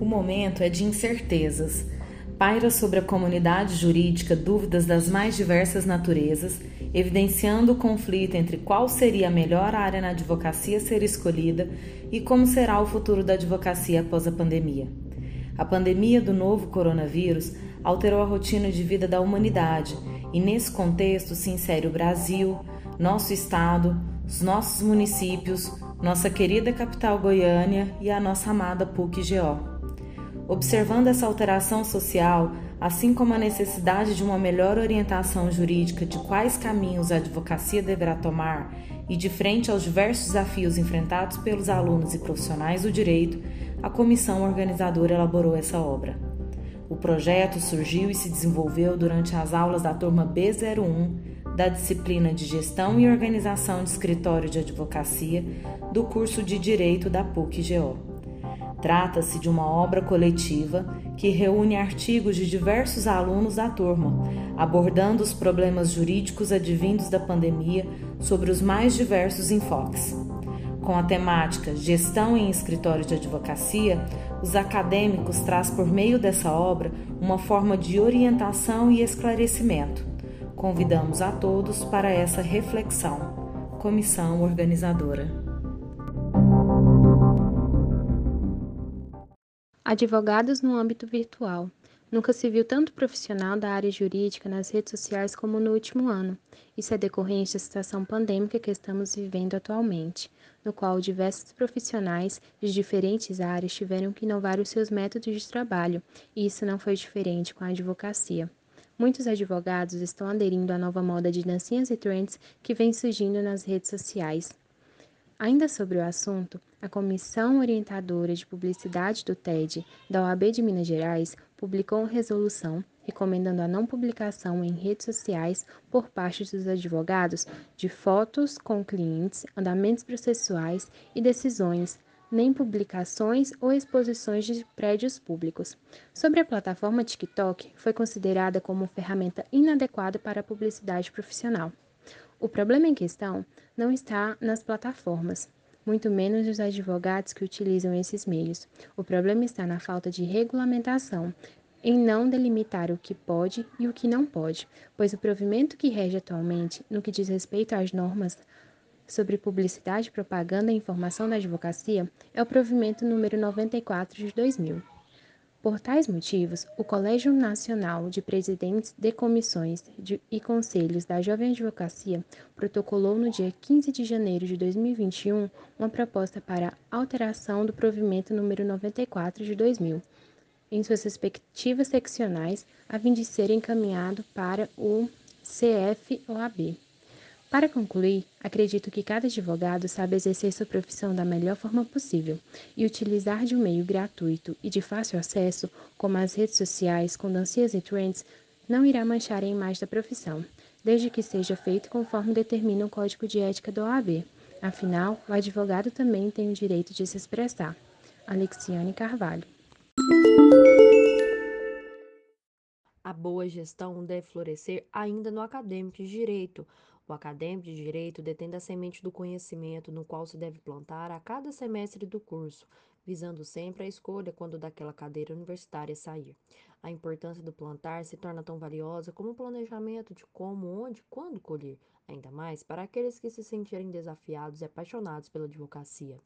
O momento é de incertezas. Paira sobre a comunidade jurídica dúvidas das mais diversas naturezas, evidenciando o conflito entre qual seria a melhor área na advocacia a ser escolhida e como será o futuro da advocacia após a pandemia. A pandemia do novo coronavírus alterou a rotina de vida da humanidade e, nesse contexto, se insere o Brasil, nosso estado, os nossos municípios, nossa querida capital Goiânia e a nossa amada PUC-GO. Observando essa alteração social, assim como a necessidade de uma melhor orientação jurídica de quais caminhos a advocacia deverá tomar e de frente aos diversos desafios enfrentados pelos alunos e profissionais do direito, a comissão organizadora elaborou essa obra. O projeto surgiu e se desenvolveu durante as aulas da turma B01 da disciplina de Gestão e Organização de Escritório de Advocacia do curso de Direito da PUC-GO. Trata-se de uma obra coletiva que reúne artigos de diversos alunos da turma, abordando os problemas jurídicos advindos da pandemia sobre os mais diversos enfoques. Com a temática Gestão em Escritório de Advocacia, os acadêmicos traz por meio dessa obra uma forma de orientação e esclarecimento. Convidamos a todos para essa reflexão. Comissão Organizadora. Advogados no âmbito virtual. Nunca se viu tanto profissional da área jurídica nas redes sociais como no último ano. Isso é decorrente da situação pandêmica que estamos vivendo atualmente, no qual diversos profissionais de diferentes áreas tiveram que inovar os seus métodos de trabalho, e isso não foi diferente com a advocacia. Muitos advogados estão aderindo à nova moda de dancinhas e trends que vem surgindo nas redes sociais. Ainda sobre o assunto, a Comissão Orientadora de Publicidade do TED da OAB de Minas Gerais publicou uma resolução recomendando a não publicação em redes sociais por parte dos advogados de fotos com clientes, andamentos processuais e decisões, nem publicações ou exposições de prédios públicos. Sobre a plataforma TikTok, foi considerada como ferramenta inadequada para a publicidade profissional. O problema em questão não está nas plataformas, muito menos nos advogados que utilizam esses meios. O problema está na falta de regulamentação, em não delimitar o que pode e o que não pode, pois o provimento que rege atualmente, no que diz respeito às normas sobre publicidade, propaganda e informação da advocacia, é o provimento número 94 de 2000. Por tais motivos, o Colégio Nacional de Presidentes de Comissões de, e Conselhos da Jovem Advocacia protocolou no dia 15 de janeiro de 2021 uma proposta para alteração do provimento número 94 de 2000, em suas respectivas seccionais, a fim de ser encaminhado para o CFOAB. Para concluir, acredito que cada advogado sabe exercer sua profissão da melhor forma possível e utilizar de um meio gratuito e de fácil acesso, como as redes sociais com dancinhas e trends, não irá manchar a imagem da profissão, desde que seja feito conforme determina o Código de Ética do OAB. Afinal, o advogado também tem o direito de se expressar. Alexiane Carvalho. A boa gestão deve florescer ainda no acadêmico de direito, o acadêmico de direito detém a semente do conhecimento no qual se deve plantar a cada semestre do curso, visando sempre a escolha quando daquela cadeira universitária sair. A importância do plantar se torna tão valiosa como o planejamento de como, onde, quando colher, ainda mais para aqueles que se sentirem desafiados e apaixonados pela advocacia.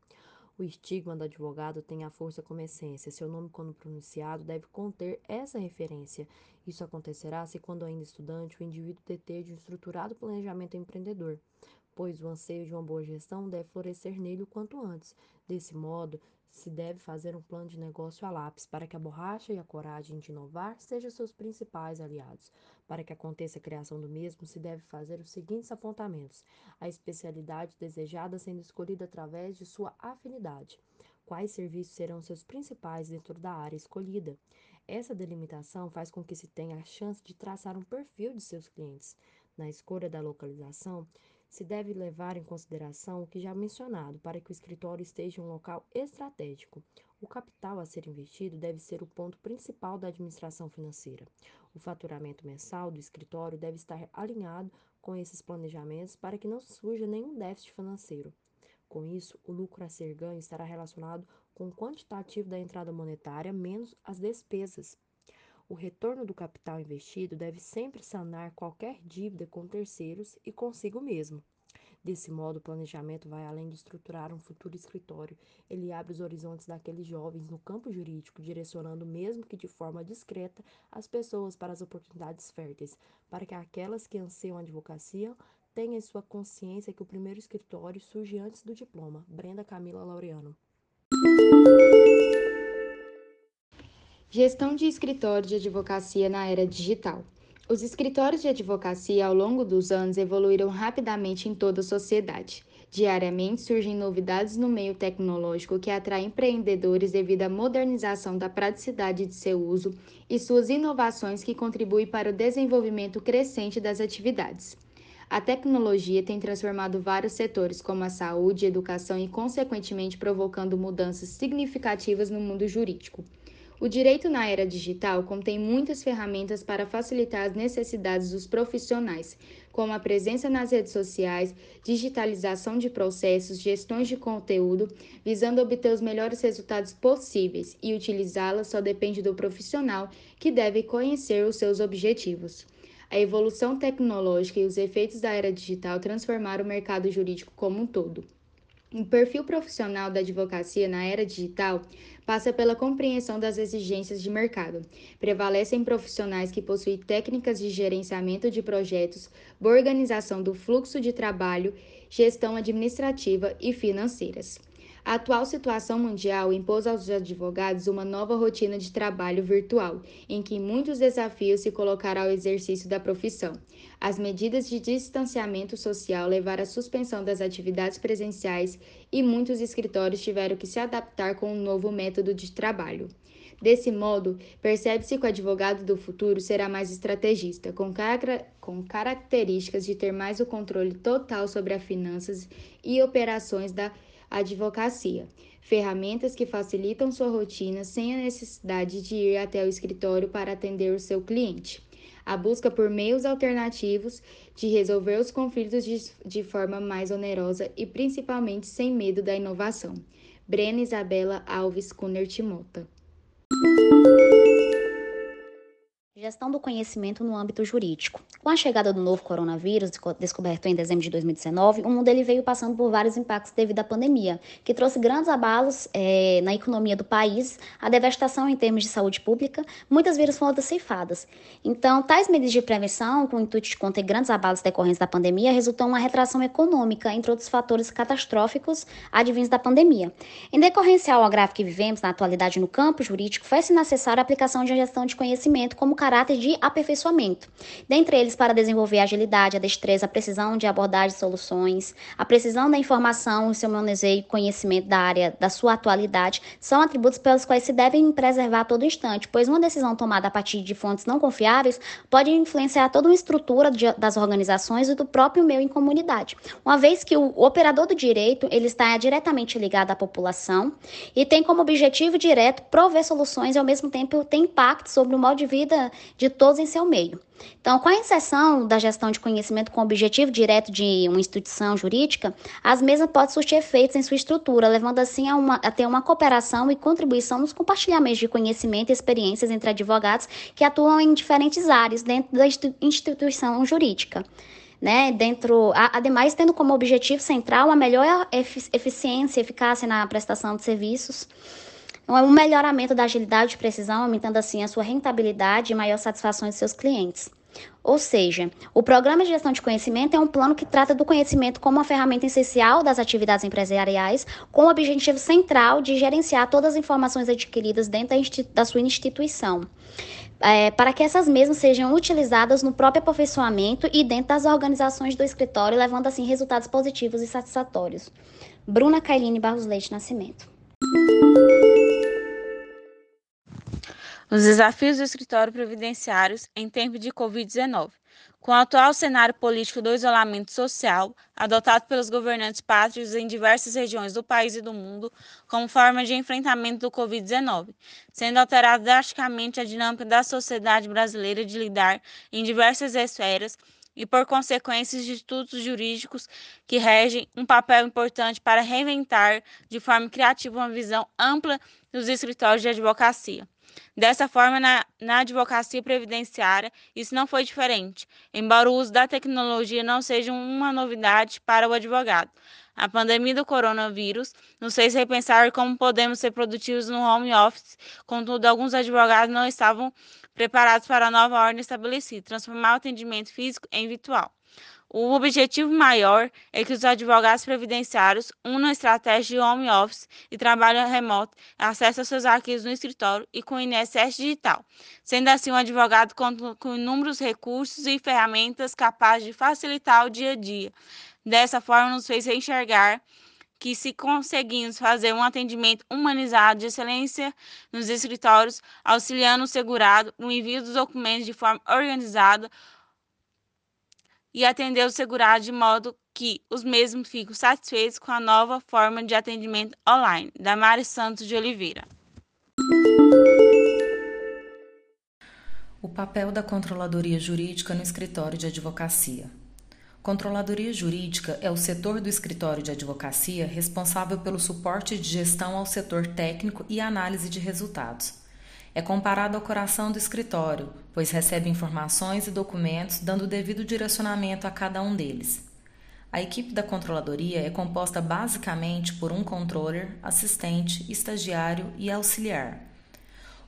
O estigma do advogado tem a força como essência. Seu nome, quando pronunciado, deve conter essa referência. Isso acontecerá se, quando ainda estudante, o indivíduo deter de um estruturado planejamento empreendedor, pois o anseio de uma boa gestão deve florescer nele o quanto antes. Desse modo, se deve fazer um plano de negócio a lápis para que a borracha e a coragem de inovar sejam seus principais aliados. Para que aconteça a criação do mesmo, se deve fazer os seguintes apontamentos: a especialidade desejada sendo escolhida através de sua afinidade. Quais serviços serão seus principais dentro da área escolhida? Essa delimitação faz com que se tenha a chance de traçar um perfil de seus clientes. Na escolha da localização, se deve levar em consideração o que já mencionado para que o escritório esteja em um local estratégico. O capital a ser investido deve ser o ponto principal da administração financeira. O faturamento mensal do escritório deve estar alinhado com esses planejamentos para que não surja nenhum déficit financeiro. Com isso, o lucro a ser ganho estará relacionado com o quantitativo da entrada monetária menos as despesas. O retorno do capital investido deve sempre sanar qualquer dívida com terceiros e consigo mesmo. Desse modo, o planejamento vai além de estruturar um futuro escritório. Ele abre os horizontes daqueles jovens no campo jurídico, direcionando, mesmo que de forma discreta, as pessoas para as oportunidades férteis, para que aquelas que anseiam a advocacia tenham em sua consciência que o primeiro escritório surge antes do diploma. Brenda Camila Laureano. Gestão de escritório de advocacia na era digital. Os escritórios de advocacia ao longo dos anos evoluíram rapidamente em toda a sociedade. Diariamente surgem novidades no meio tecnológico que atraem empreendedores devido à modernização da praticidade de seu uso e suas inovações que contribuem para o desenvolvimento crescente das atividades. A tecnologia tem transformado vários setores, como a saúde, educação e, consequentemente, provocando mudanças significativas no mundo jurídico. O direito na era digital contém muitas ferramentas para facilitar as necessidades dos profissionais, como a presença nas redes sociais, digitalização de processos, gestões de conteúdo, visando obter os melhores resultados possíveis, e utilizá-las só depende do profissional, que deve conhecer os seus objetivos. A evolução tecnológica e os efeitos da era digital transformaram o mercado jurídico como um todo. O perfil profissional da advocacia na era digital passa pela compreensão das exigências de mercado. Prevalecem profissionais que possuem técnicas de gerenciamento de projetos, organização do fluxo de trabalho, gestão administrativa e financeiras. A atual situação mundial impôs aos advogados uma nova rotina de trabalho virtual, em que muitos desafios se colocaram ao exercício da profissão. As medidas de distanciamento social levaram à suspensão das atividades presenciais e muitos escritórios tiveram que se adaptar com um novo método de trabalho. Desse modo, percebe-se que o advogado do futuro será mais estrategista, com, car com características de ter mais o controle total sobre as finanças e operações da advocacia, ferramentas que facilitam sua rotina sem a necessidade de ir até o escritório para atender o seu cliente. A busca por meios alternativos de resolver os conflitos de, de forma mais onerosa e principalmente sem medo da inovação. Brena Isabela Alves Cunner Timota. Gestão do conhecimento no âmbito jurídico. Com a chegada do novo coronavírus, descoberto em dezembro de 2019, o mundo ele veio passando por vários impactos devido à pandemia, que trouxe grandes abalos é, na economia do país, a devastação em termos de saúde pública, muitas vidas foram ceifadas. Então, tais medidas de prevenção, com o intuito de conter grandes abalos decorrentes da pandemia, resultou em uma retração econômica, entre outros fatores catastróficos advindos da pandemia. Em decorrência ao agravio que vivemos na atualidade no campo jurídico, foi-se necessária a aplicação de gestão de conhecimento como caráter de aperfeiçoamento, dentre eles para desenvolver a agilidade, a destreza, a precisão de abordagem de soluções, a precisão da informação, o seu manuseio e conhecimento da área da sua atualidade, são atributos pelos quais se devem preservar a todo instante, pois uma decisão tomada a partir de fontes não confiáveis pode influenciar toda uma estrutura de, das organizações e do próprio meio em comunidade, uma vez que o operador do direito ele está diretamente ligado à população e tem como objetivo direto prover soluções e ao mesmo tempo tem impacto sobre o modo de vida de todos em seu meio. Então, com a inserção da gestão de conhecimento com objetivo direto de uma instituição jurídica, as mesmas podem surtir efeitos em sua estrutura, levando assim a, uma, a ter uma cooperação e contribuição nos compartilhamentos de conhecimento e experiências entre advogados que atuam em diferentes áreas dentro da instituição jurídica. Né, dentro, ademais tendo como objetivo central a melhor eficiência e eficácia na prestação de serviços um melhoramento da agilidade e precisão, aumentando assim a sua rentabilidade e maior satisfação de seus clientes. Ou seja, o programa de gestão de conhecimento é um plano que trata do conhecimento como uma ferramenta essencial das atividades empresariais, com o objetivo central de gerenciar todas as informações adquiridas dentro da sua instituição. É, para que essas mesmas sejam utilizadas no próprio aperfeiçoamento e dentro das organizações do escritório, levando assim resultados positivos e satisfatórios. Bruna Kailine Barros Leite Nascimento. Os desafios do escritório previdenciários em tempo de Covid-19. Com o atual cenário político do isolamento social, adotado pelos governantes pátrios em diversas regiões do país e do mundo como forma de enfrentamento do Covid-19, sendo alterada drasticamente a dinâmica da sociedade brasileira de lidar em diversas esferas e, por consequência, institutos jurídicos que regem um papel importante para reinventar de forma criativa uma visão ampla dos escritórios de advocacia. Dessa forma, na, na, advocacia previdenciária, isso não foi diferente, embora o uso da tecnologia não seja uma novidade para o advogado. A pandemia do coronavírus nos fez repensar como podemos ser produtivos no home office, contudo, alguns advogados não estavam preparados para a nova ordem estabelecida, transformar o atendimento físico em virtual. O objetivo maior é que os advogados previdenciários unam a estratégia de home office e trabalho remoto, acessem seus arquivos no escritório e com o INSS digital, sendo assim um advogado com, com inúmeros recursos e ferramentas capazes de facilitar o dia a dia, Dessa forma, nos fez enxergar que se conseguimos fazer um atendimento humanizado de excelência nos escritórios, auxiliando o segurado no envio dos documentos de forma organizada e atender o segurado de modo que os mesmos fiquem satisfeitos com a nova forma de atendimento online. Da Mari Santos de Oliveira. O papel da controladoria jurídica no escritório de advocacia. Controladoria Jurídica é o setor do escritório de advocacia responsável pelo suporte de gestão ao setor técnico e análise de resultados. É comparado ao coração do escritório, pois recebe informações e documentos dando o devido direcionamento a cada um deles. A equipe da controladoria é composta basicamente por um controller, assistente, estagiário e auxiliar.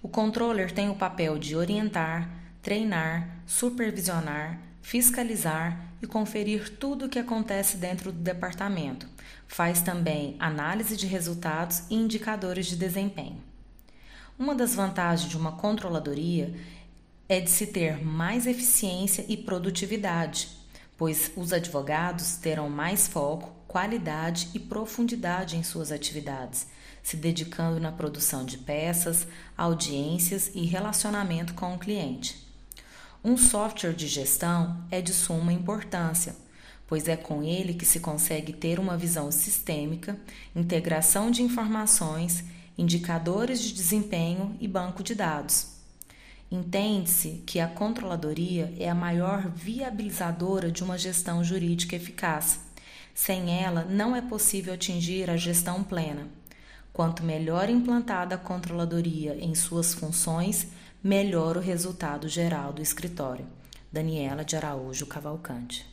O controller tem o papel de orientar, treinar, supervisionar, fiscalizar e conferir tudo o que acontece dentro do departamento. Faz também análise de resultados e indicadores de desempenho. Uma das vantagens de uma controladoria é de se ter mais eficiência e produtividade, pois os advogados terão mais foco, qualidade e profundidade em suas atividades, se dedicando na produção de peças, audiências e relacionamento com o cliente. Um software de gestão é de suma importância, pois é com ele que se consegue ter uma visão sistêmica, integração de informações, indicadores de desempenho e banco de dados. Entende-se que a controladoria é a maior viabilizadora de uma gestão jurídica eficaz. Sem ela, não é possível atingir a gestão plena. Quanto melhor implantada a controladoria em suas funções, melhor o resultado geral do escritório. Daniela de Araújo Cavalcante.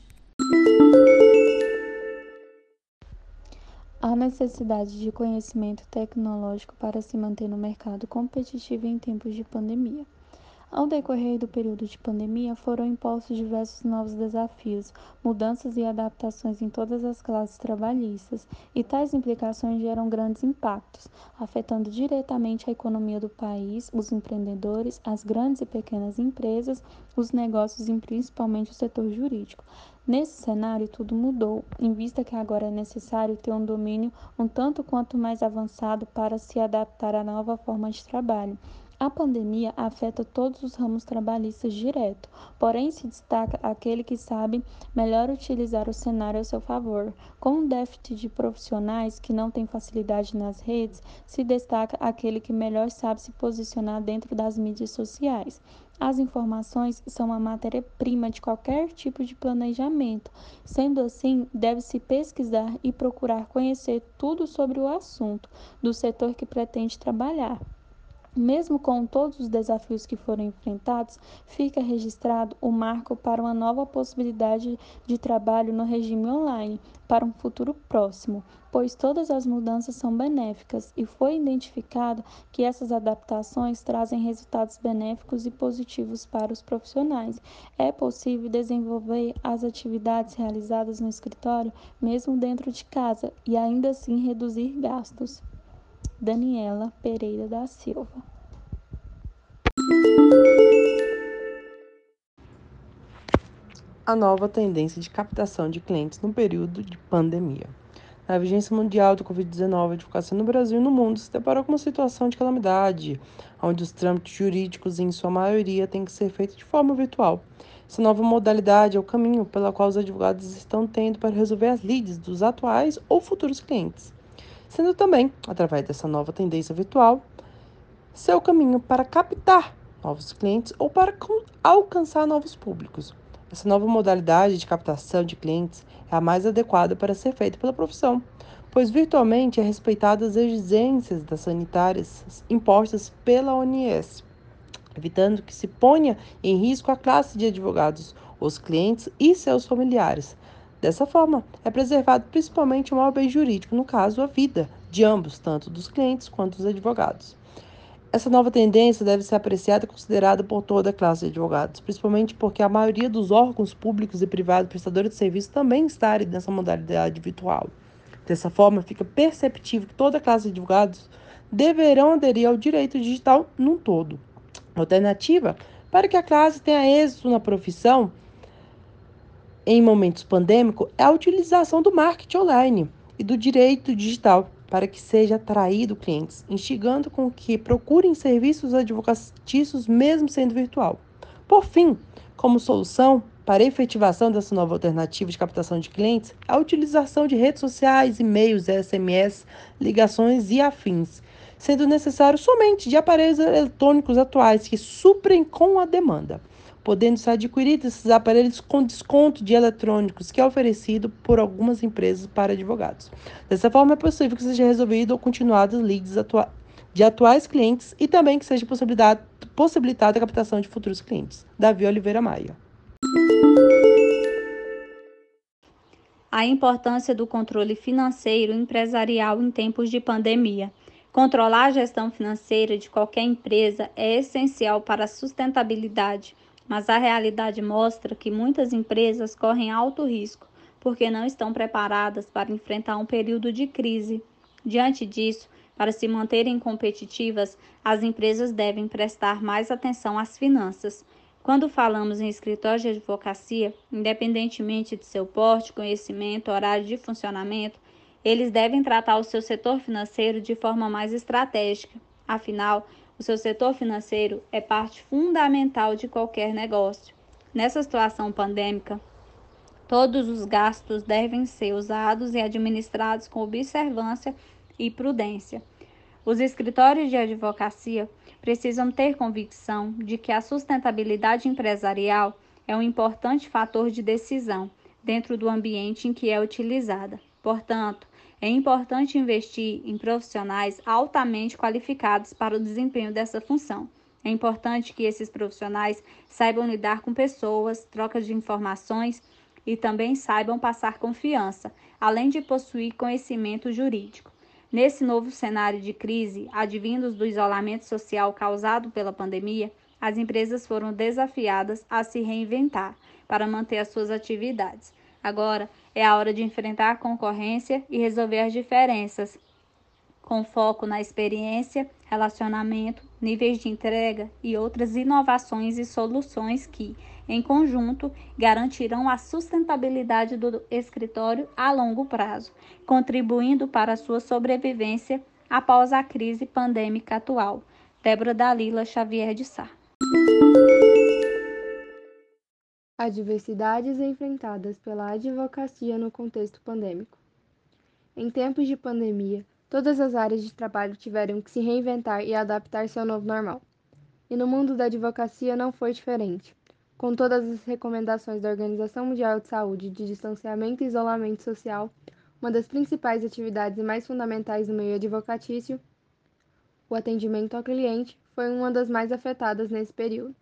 Há necessidade de conhecimento tecnológico para se manter no mercado competitivo em tempos de pandemia. Ao decorrer do período de pandemia, foram impostos diversos novos desafios, mudanças e adaptações em todas as classes trabalhistas, e tais implicações geram grandes impactos, afetando diretamente a economia do país, os empreendedores, as grandes e pequenas empresas, os negócios e principalmente o setor jurídico. Nesse cenário, tudo mudou, em vista que agora é necessário ter um domínio um tanto quanto mais avançado para se adaptar à nova forma de trabalho. A pandemia afeta todos os ramos trabalhistas direto, porém se destaca aquele que sabe melhor utilizar o cenário a seu favor. Com um déficit de profissionais que não têm facilidade nas redes, se destaca aquele que melhor sabe se posicionar dentro das mídias sociais. As informações são a matéria-prima de qualquer tipo de planejamento. Sendo assim, deve-se pesquisar e procurar conhecer tudo sobre o assunto do setor que pretende trabalhar. Mesmo com todos os desafios que foram enfrentados, fica registrado o marco para uma nova possibilidade de trabalho no regime online para um futuro próximo, pois todas as mudanças são benéficas e foi identificado que essas adaptações trazem resultados benéficos e positivos para os profissionais. É possível desenvolver as atividades realizadas no escritório mesmo dentro de casa e ainda assim reduzir gastos. Daniela Pereira da Silva. A nova tendência de captação de clientes no período de pandemia. Na vigência mundial do Covid-19, a advocacia no Brasil e no mundo se deparou com uma situação de calamidade, onde os trâmites jurídicos, em sua maioria, têm que ser feitos de forma virtual. Essa nova modalidade é o caminho pela qual os advogados estão tendo para resolver as lides dos atuais ou futuros clientes sendo também, através dessa nova tendência virtual, seu caminho para captar novos clientes ou para alcançar novos públicos. Essa nova modalidade de captação de clientes é a mais adequada para ser feita pela profissão, pois virtualmente é respeitada as exigências das sanitárias impostas pela ONS, evitando que se ponha em risco a classe de advogados, os clientes e seus familiares. Dessa forma, é preservado principalmente o maior bem jurídico, no caso, a vida de ambos, tanto dos clientes quanto dos advogados. Essa nova tendência deve ser apreciada e considerada por toda a classe de advogados, principalmente porque a maioria dos órgãos públicos e privados prestadores de serviço também está nessa modalidade virtual. Dessa forma, fica perceptível que toda a classe de advogados deverão aderir ao direito digital num todo. Alternativa para que a classe tenha êxito na profissão em momentos pandêmicos é a utilização do marketing online e do direito digital para que seja atraído clientes, instigando com que procurem serviços advocatícios mesmo sendo virtual. Por fim, como solução para a efetivação dessa nova alternativa de captação de clientes, a utilização de redes sociais, e-mails, SMS, ligações e afins, sendo necessário somente de aparelhos eletrônicos atuais que suprem com a demanda podendo ser adquiridos esses aparelhos com desconto de eletrônicos que é oferecido por algumas empresas para advogados. Dessa forma, é possível que seja resolvido ou continuado os leads atua de atuais clientes e também que seja possibilitada a captação de futuros clientes. Davi Oliveira Maia. A importância do controle financeiro empresarial em tempos de pandemia. Controlar a gestão financeira de qualquer empresa é essencial para a sustentabilidade mas a realidade mostra que muitas empresas correm alto risco porque não estão preparadas para enfrentar um período de crise. Diante disso, para se manterem competitivas, as empresas devem prestar mais atenção às finanças. Quando falamos em escritório de advocacia, independentemente de seu porte, conhecimento, horário de funcionamento, eles devem tratar o seu setor financeiro de forma mais estratégica. Afinal, o seu setor financeiro é parte fundamental de qualquer negócio. Nessa situação pandêmica, todos os gastos devem ser usados e administrados com observância e prudência. Os escritórios de advocacia precisam ter convicção de que a sustentabilidade empresarial é um importante fator de decisão dentro do ambiente em que é utilizada. Portanto, é importante investir em profissionais altamente qualificados para o desempenho dessa função. É importante que esses profissionais saibam lidar com pessoas, troca de informações e também saibam passar confiança, além de possuir conhecimento jurídico. Nesse novo cenário de crise, advindos do isolamento social causado pela pandemia, as empresas foram desafiadas a se reinventar para manter as suas atividades. Agora é a hora de enfrentar a concorrência e resolver as diferenças, com foco na experiência, relacionamento, níveis de entrega e outras inovações e soluções que, em conjunto, garantirão a sustentabilidade do escritório a longo prazo, contribuindo para a sua sobrevivência após a crise pandêmica atual. Débora Dalila Xavier de Sá. Adversidades enfrentadas pela advocacia no contexto pandêmico. Em tempos de pandemia, todas as áreas de trabalho tiveram que se reinventar e adaptar-se ao novo normal. E no mundo da advocacia não foi diferente. Com todas as recomendações da Organização Mundial de Saúde de distanciamento e isolamento social, uma das principais atividades e mais fundamentais no meio advocatício, o atendimento ao cliente, foi uma das mais afetadas nesse período.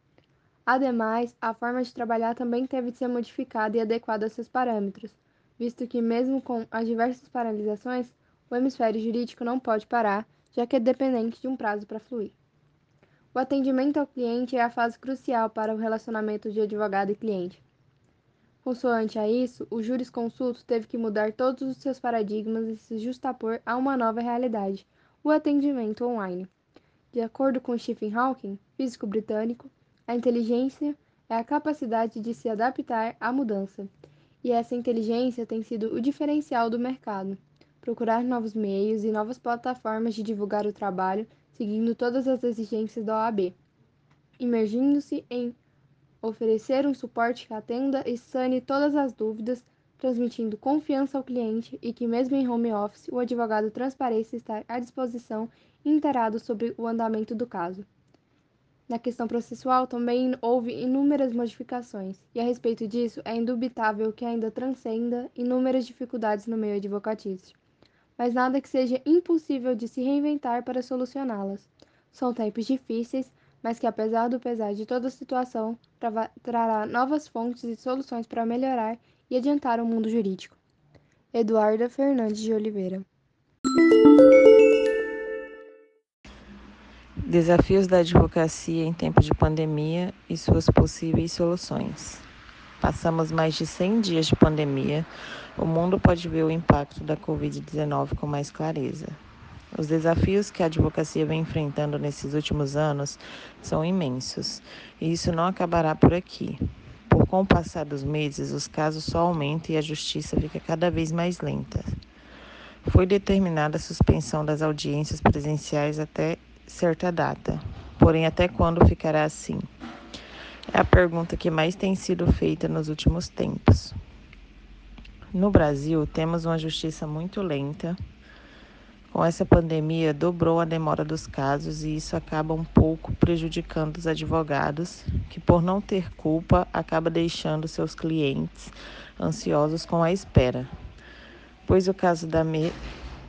Ademais, a forma de trabalhar também teve de ser modificada e adequada a seus parâmetros, visto que, mesmo com as diversas paralisações, o hemisfério jurídico não pode parar, já que é dependente de um prazo para fluir. O atendimento ao cliente é a fase crucial para o relacionamento de advogado e cliente. Consoante a isso, o jurisconsulto teve que mudar todos os seus paradigmas e se justapor a uma nova realidade, o atendimento online. De acordo com Stephen Hawking, físico britânico, a inteligência é a capacidade de se adaptar à mudança, e essa inteligência tem sido o diferencial do mercado. Procurar novos meios e novas plataformas de divulgar o trabalho, seguindo todas as exigências da OAB, imergindo-se em oferecer um suporte que atenda e sane todas as dúvidas, transmitindo confiança ao cliente e que, mesmo em home office, o advogado transpareça estar à disposição e inteirado sobre o andamento do caso. Na questão processual também houve inúmeras modificações, e a respeito disso é indubitável que ainda transcenda inúmeras dificuldades no meio advocatício. Mas nada que seja impossível de se reinventar para solucioná-las. São tempos difíceis, mas que apesar do pesar de toda a situação, trará novas fontes e soluções para melhorar e adiantar o mundo jurídico. Eduarda Fernandes de Oliveira Desafios da advocacia em tempo de pandemia e suas possíveis soluções. Passamos mais de 100 dias de pandemia. O mundo pode ver o impacto da Covid-19 com mais clareza. Os desafios que a advocacia vem enfrentando nesses últimos anos são imensos, e isso não acabará por aqui. Por com o passar dos meses, os casos só aumentam e a justiça fica cada vez mais lenta. Foi determinada a suspensão das audiências presenciais até certa data. Porém, até quando ficará assim? É a pergunta que mais tem sido feita nos últimos tempos. No Brasil, temos uma justiça muito lenta. Com essa pandemia, dobrou a demora dos casos e isso acaba um pouco prejudicando os advogados, que por não ter culpa, acaba deixando seus clientes ansiosos com a espera. Pois o caso da me...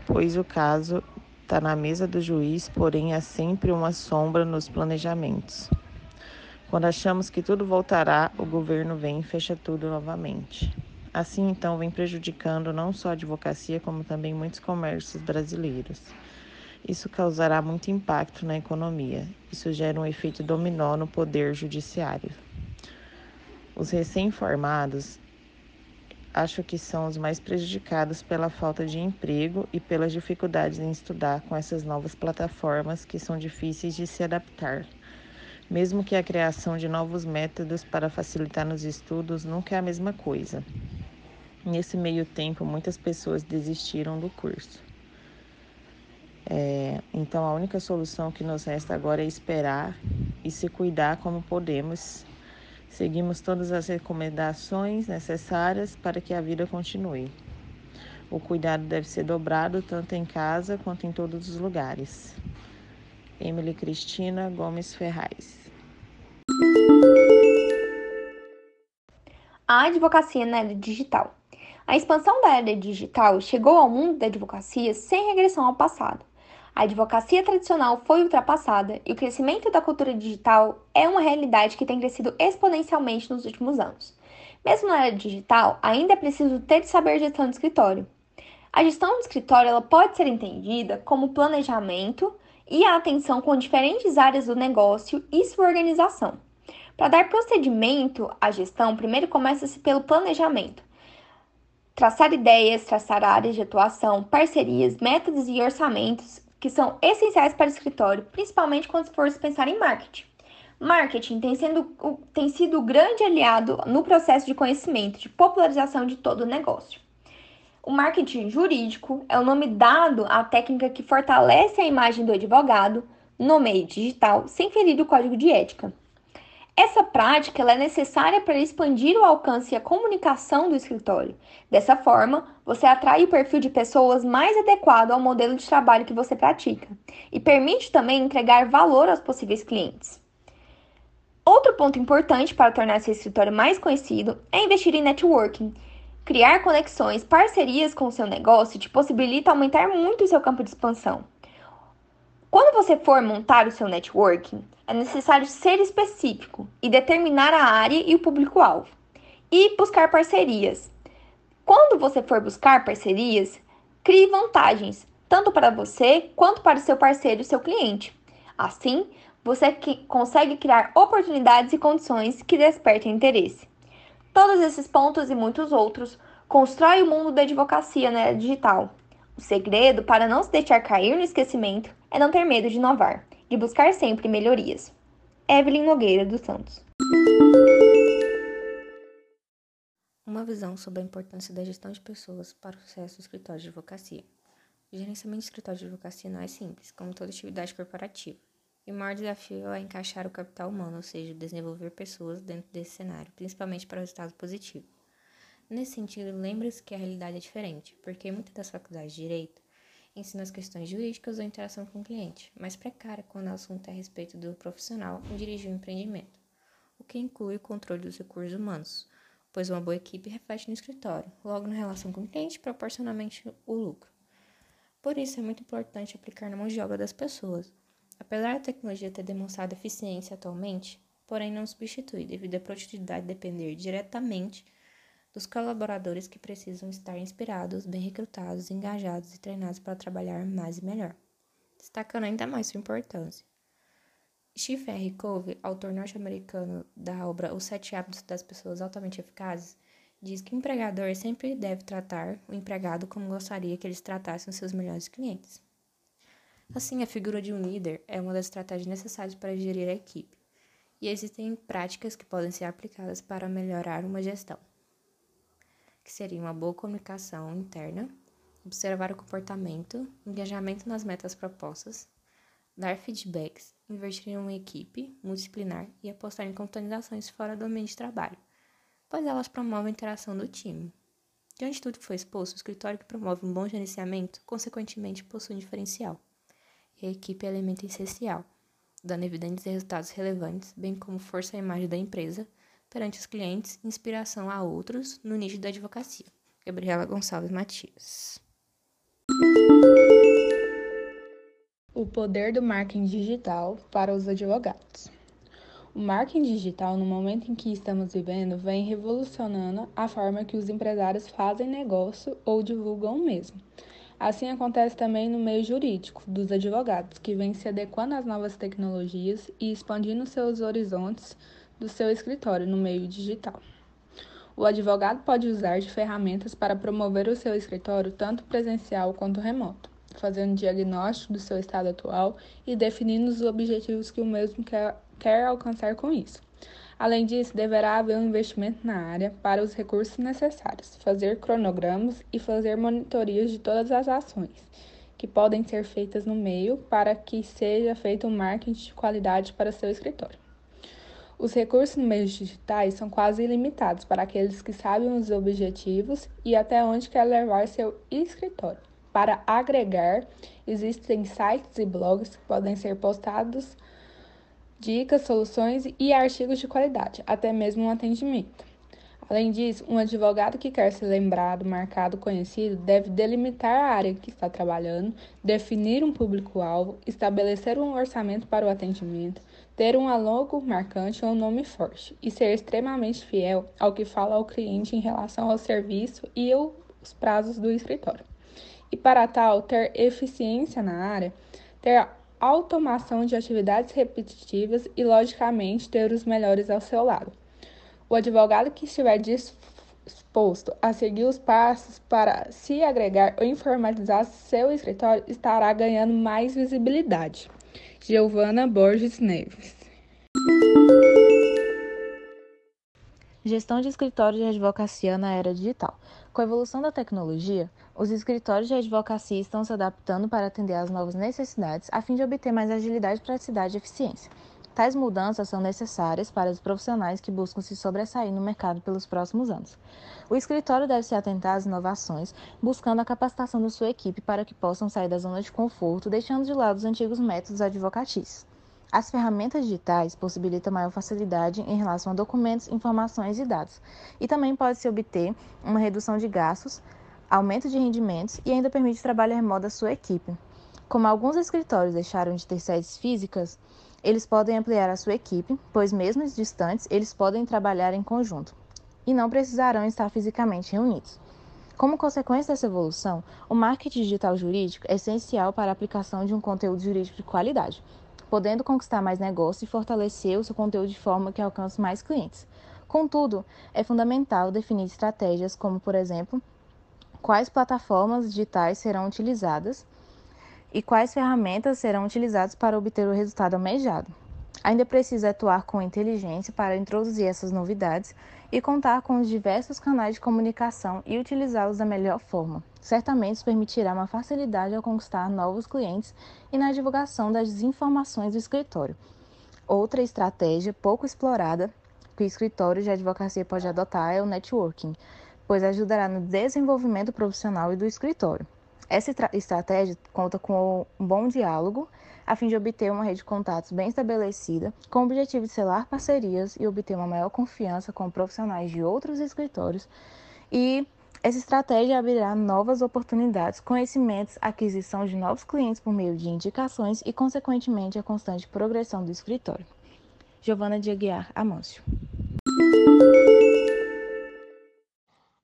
pois o caso está na mesa do juiz, porém há sempre uma sombra nos planejamentos. Quando achamos que tudo voltará, o governo vem e fecha tudo novamente. Assim, então, vem prejudicando não só a advocacia, como também muitos comércios brasileiros. Isso causará muito impacto na economia. Isso gera um efeito dominó no poder judiciário. Os recém-formados acho que são os mais prejudicados pela falta de emprego e pelas dificuldades em estudar com essas novas plataformas que são difíceis de se adaptar. Mesmo que a criação de novos métodos para facilitar nos estudos nunca é a mesma coisa. Nesse meio tempo, muitas pessoas desistiram do curso. É, então, a única solução que nos resta agora é esperar e se cuidar como podemos Seguimos todas as recomendações necessárias para que a vida continue. O cuidado deve ser dobrado tanto em casa quanto em todos os lugares. Emily Cristina Gomes Ferraz. A advocacia na era digital. A expansão da era digital chegou ao mundo da advocacia sem regressão ao passado. A advocacia tradicional foi ultrapassada e o crescimento da cultura digital é uma realidade que tem crescido exponencialmente nos últimos anos. Mesmo na era digital, ainda é preciso ter de saber gestão de escritório. A gestão de escritório ela pode ser entendida como planejamento e a atenção com diferentes áreas do negócio e sua organização. Para dar procedimento à gestão, primeiro começa-se pelo planejamento. Traçar ideias, traçar áreas de atuação, parcerias, métodos e orçamentos que são essenciais para o escritório, principalmente quando for se pensar em marketing. Marketing tem, sendo, tem sido o grande aliado no processo de conhecimento, de popularização de todo o negócio. O marketing jurídico é o nome dado à técnica que fortalece a imagem do advogado no meio digital, sem ferir o código de ética. Essa prática é necessária para expandir o alcance e a comunicação do escritório. Dessa forma, você atrai o perfil de pessoas mais adequado ao modelo de trabalho que você pratica e permite também entregar valor aos possíveis clientes. Outro ponto importante para tornar seu escritório mais conhecido é investir em networking. Criar conexões, parcerias com o seu negócio te possibilita aumentar muito o seu campo de expansão. Quando você for montar o seu networking, é necessário ser específico e determinar a área e o público-alvo. E buscar parcerias. Quando você for buscar parcerias, crie vantagens, tanto para você quanto para o seu parceiro e seu cliente. Assim, você consegue criar oportunidades e condições que despertem interesse. Todos esses pontos e muitos outros constrói o mundo da advocacia na era digital. O segredo para não se deixar cair no esquecimento é não ter medo de inovar, de buscar sempre melhorias. Evelyn Nogueira dos Santos. Uma visão sobre a importância da gestão de pessoas para o sucesso do escritório de advocacia. O gerenciamento de escritório de advocacia não é simples, como toda atividade corporativa. E o maior desafio é encaixar o capital humano, ou seja, desenvolver pessoas dentro desse cenário, principalmente para o resultado positivo. Nesse sentido, lembre-se que a realidade é diferente, porque muitas das faculdades de direito ensina as questões jurídicas ou interação com o cliente, mais precária quando o assunto é a respeito do profissional em dirigir um empreendimento, o que inclui o controle dos recursos humanos, pois uma boa equipe reflete no escritório, logo na relação com o cliente, proporcionalmente o lucro. Por isso, é muito importante aplicar na mão de obra das pessoas. Apesar da tecnologia ter demonstrado eficiência atualmente, porém não substitui, devido à produtividade depender diretamente dos colaboradores que precisam estar inspirados, bem recrutados, engajados e treinados para trabalhar mais e melhor, destacando ainda mais sua importância. Stephen R. Covey, autor norte-americano da obra Os Sete Hábitos das Pessoas Altamente Eficazes, diz que o empregador sempre deve tratar o empregado como gostaria que eles tratassem os seus melhores clientes. Assim, a figura de um líder é uma das estratégias necessárias para gerir a equipe, e existem práticas que podem ser aplicadas para melhorar uma gestão que seria uma boa comunicação interna, observar o comportamento, engajamento nas metas propostas, dar feedbacks, investir em uma equipe multidisciplinar e apostar em contabilizações fora do ambiente de trabalho, pois elas promovem a interação do time. Diante de tudo que foi exposto, o escritório que promove um bom gerenciamento, consequentemente, possui um diferencial. E a equipe é elemento essencial, dando evidentes resultados relevantes, bem como força à imagem da empresa, perante os clientes, inspiração a outros no nicho da advocacia. Gabriela Gonçalves Matias. O poder do marketing digital para os advogados. O marketing digital, no momento em que estamos vivendo, vem revolucionando a forma que os empresários fazem negócio ou divulgam o mesmo. Assim acontece também no meio jurídico dos advogados, que vem se adequando às novas tecnologias e expandindo seus horizontes do seu escritório no meio digital. O advogado pode usar de ferramentas para promover o seu escritório tanto presencial quanto remoto, fazendo diagnóstico do seu estado atual e definindo os objetivos que o mesmo quer, quer alcançar com isso. Além disso, deverá haver um investimento na área para os recursos necessários, fazer cronogramas e fazer monitorias de todas as ações que podem ser feitas no meio para que seja feito um marketing de qualidade para seu escritório. Os recursos no meios digitais são quase ilimitados para aqueles que sabem os objetivos e até onde quer levar seu escritório. Para agregar, existem sites e blogs que podem ser postados dicas, soluções e artigos de qualidade, até mesmo um atendimento. Além disso, um advogado que quer ser lembrado, marcado, conhecido deve delimitar a área que está trabalhando, definir um público-alvo, estabelecer um orçamento para o atendimento, ter um logo marcante ou um nome forte e ser extremamente fiel ao que fala ao cliente em relação ao serviço e os prazos do escritório. E para tal, ter eficiência na área, ter automação de atividades repetitivas e, logicamente, ter os melhores ao seu lado. O advogado que estiver disposto a seguir os passos para se agregar ou informatizar seu escritório estará ganhando mais visibilidade. Giovana Borges Neves. Gestão de escritórios de advocacia na era digital. Com a evolução da tecnologia, os escritórios de advocacia estão se adaptando para atender às novas necessidades a fim de obter mais agilidade, praticidade e eficiência. Tais mudanças são necessárias para os profissionais que buscam se sobressair no mercado pelos próximos anos. O escritório deve se atentar às inovações, buscando a capacitação da sua equipe para que possam sair da zona de conforto, deixando de lado os antigos métodos advocatícios. As ferramentas digitais possibilitam maior facilidade em relação a documentos, informações e dados, e também pode-se obter uma redução de gastos, aumento de rendimentos e ainda permite trabalho remoto da sua equipe. Como alguns escritórios deixaram de ter sedes físicas, eles podem ampliar a sua equipe, pois, mesmo distantes, eles podem trabalhar em conjunto e não precisarão estar fisicamente reunidos. Como consequência dessa evolução, o marketing digital jurídico é essencial para a aplicação de um conteúdo jurídico de qualidade, podendo conquistar mais negócios e fortalecer o seu conteúdo de forma que alcance mais clientes. Contudo, é fundamental definir estratégias como, por exemplo, quais plataformas digitais serão utilizadas e quais ferramentas serão utilizadas para obter o resultado almejado. Ainda precisa atuar com inteligência para introduzir essas novidades e contar com os diversos canais de comunicação e utilizá-los da melhor forma. Certamente isso permitirá uma facilidade ao conquistar novos clientes e na divulgação das informações do escritório. Outra estratégia pouco explorada que o escritório de advocacia pode adotar é o networking, pois ajudará no desenvolvimento profissional e do escritório. Essa estratégia conta com um bom diálogo, a fim de obter uma rede de contatos bem estabelecida, com o objetivo de selar parcerias e obter uma maior confiança com profissionais de outros escritórios. E essa estratégia abrirá novas oportunidades, conhecimentos, aquisição de novos clientes por meio de indicações e, consequentemente, a constante progressão do escritório. Giovana de Aguiar Amâncio.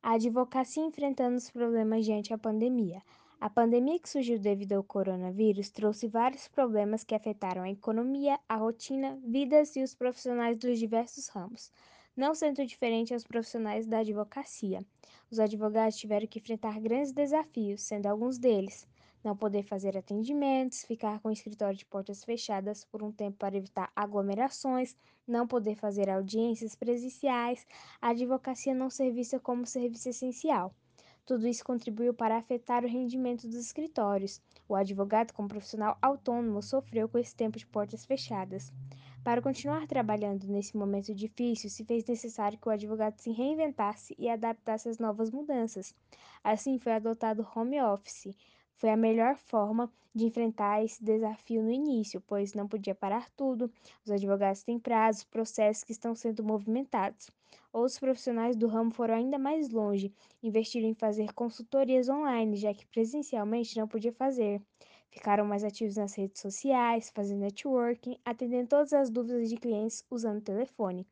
A advocacia enfrentando os problemas diante a pandemia. A pandemia que surgiu devido ao coronavírus trouxe vários problemas que afetaram a economia, a rotina, vidas e os profissionais dos diversos ramos, não sendo diferente aos profissionais da advocacia. Os advogados tiveram que enfrentar grandes desafios, sendo alguns deles não poder fazer atendimentos, ficar com o escritório de portas fechadas por um tempo para evitar aglomerações, não poder fazer audiências presenciais, a advocacia não ser vista como serviço essencial. Tudo isso contribuiu para afetar o rendimento dos escritórios. O advogado, como profissional autônomo, sofreu com esse tempo de portas fechadas. Para continuar trabalhando nesse momento difícil, se fez necessário que o advogado se reinventasse e adaptasse às novas mudanças. Assim, foi adotado o home office. Foi a melhor forma de enfrentar esse desafio no início, pois não podia parar tudo. Os advogados têm prazos, processos que estão sendo movimentados. Outros profissionais do ramo foram ainda mais longe, investiram em fazer consultorias online, já que presencialmente não podia fazer. Ficaram mais ativos nas redes sociais, fazendo networking, atendendo todas as dúvidas de clientes usando telefone.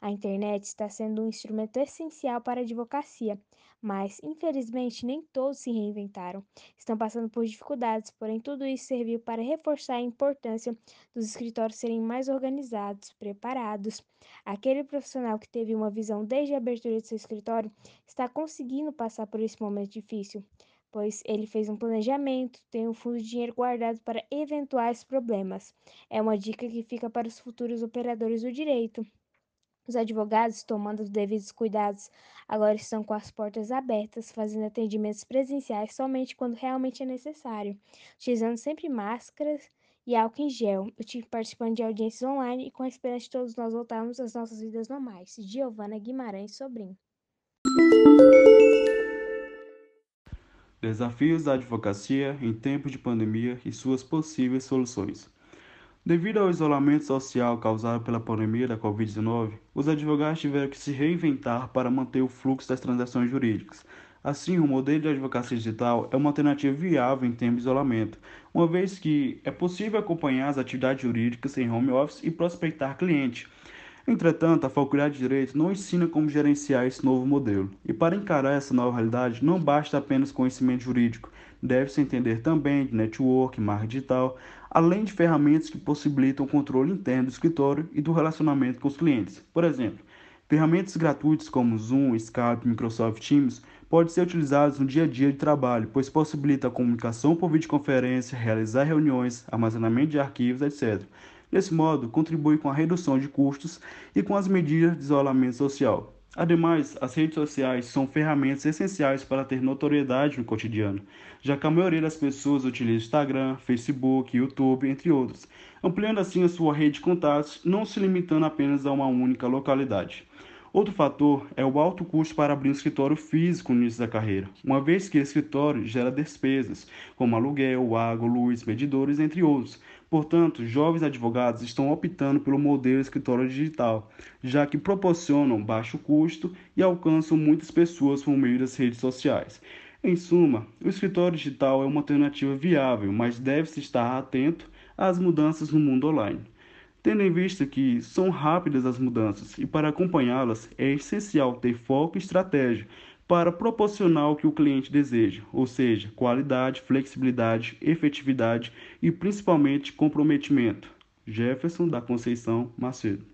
A internet está sendo um instrumento essencial para a advocacia, mas infelizmente nem todos se reinventaram. Estão passando por dificuldades, porém tudo isso serviu para reforçar a importância dos escritórios serem mais organizados, preparados. Aquele profissional que teve uma visão desde a abertura de seu escritório está conseguindo passar por esse momento difícil pois ele fez um planejamento, tem um fundo de dinheiro guardado para eventuais problemas. É uma dica que fica para os futuros operadores do direito. Os advogados, tomando os devidos cuidados, agora estão com as portas abertas, fazendo atendimentos presenciais somente quando realmente é necessário, utilizando sempre máscaras e álcool em gel. Eu tive participando de audiências online e com a esperança de todos nós voltarmos às nossas vidas normais. Giovana Guimarães Sobrinho. Desafios da advocacia em tempos de pandemia e suas possíveis soluções. Devido ao isolamento social causado pela pandemia da Covid-19, os advogados tiveram que se reinventar para manter o fluxo das transações jurídicas. Assim, o modelo de advocacia digital é uma alternativa viável em tempos de isolamento, uma vez que é possível acompanhar as atividades jurídicas em home office e prospectar cliente. Entretanto, a Faculdade de Direito não ensina como gerenciar esse novo modelo. E para encarar essa nova realidade, não basta apenas conhecimento jurídico, deve-se entender também de network, marketing digital, além de ferramentas que possibilitam o controle interno do escritório e do relacionamento com os clientes. Por exemplo, ferramentas gratuitas como Zoom, Skype, Microsoft Teams podem ser utilizadas no dia a dia de trabalho, pois possibilita a comunicação por videoconferência, realizar reuniões, armazenamento de arquivos, etc. Desse modo, contribui com a redução de custos e com as medidas de isolamento social. Ademais, as redes sociais são ferramentas essenciais para ter notoriedade no cotidiano, já que a maioria das pessoas utiliza Instagram, Facebook, YouTube, entre outros, ampliando assim a sua rede de contatos, não se limitando apenas a uma única localidade. Outro fator é o alto custo para abrir um escritório físico no início da carreira, uma vez que o escritório gera despesas, como aluguel, água, luz, medidores, entre outros, Portanto, jovens advogados estão optando pelo modelo escritório digital, já que proporcionam baixo custo e alcançam muitas pessoas por meio das redes sociais. Em suma, o escritório digital é uma alternativa viável, mas deve-se estar atento às mudanças no mundo online. Tendo em vista que são rápidas as mudanças e para acompanhá-las é essencial ter foco e estratégia para proporcionar o que o cliente deseja, ou seja, qualidade, flexibilidade, efetividade e principalmente comprometimento. Jefferson da Conceição Macedo.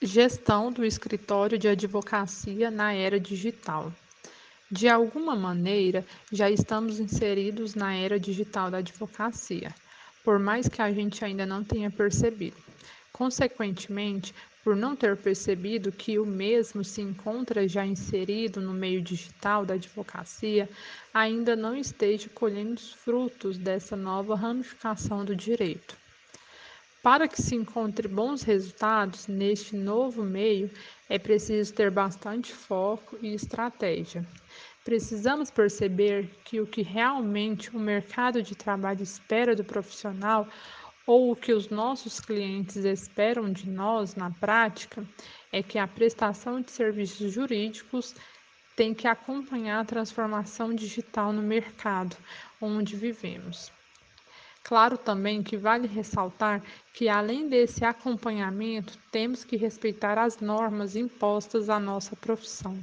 Gestão do escritório de advocacia na era digital. De alguma maneira, já estamos inseridos na era digital da advocacia, por mais que a gente ainda não tenha percebido. Consequentemente, por não ter percebido que o mesmo se encontra já inserido no meio digital da advocacia, ainda não esteja colhendo os frutos dessa nova ramificação do direito. Para que se encontre bons resultados neste novo meio, É preciso ter bastante foco e estratégia. Precisamos perceber que o que realmente o mercado de trabalho espera do profissional ou o que os nossos clientes esperam de nós na prática é que a prestação de serviços jurídicos tem que acompanhar a transformação digital no mercado onde vivemos. Claro também que vale ressaltar que, além desse acompanhamento, temos que respeitar as normas impostas à nossa profissão.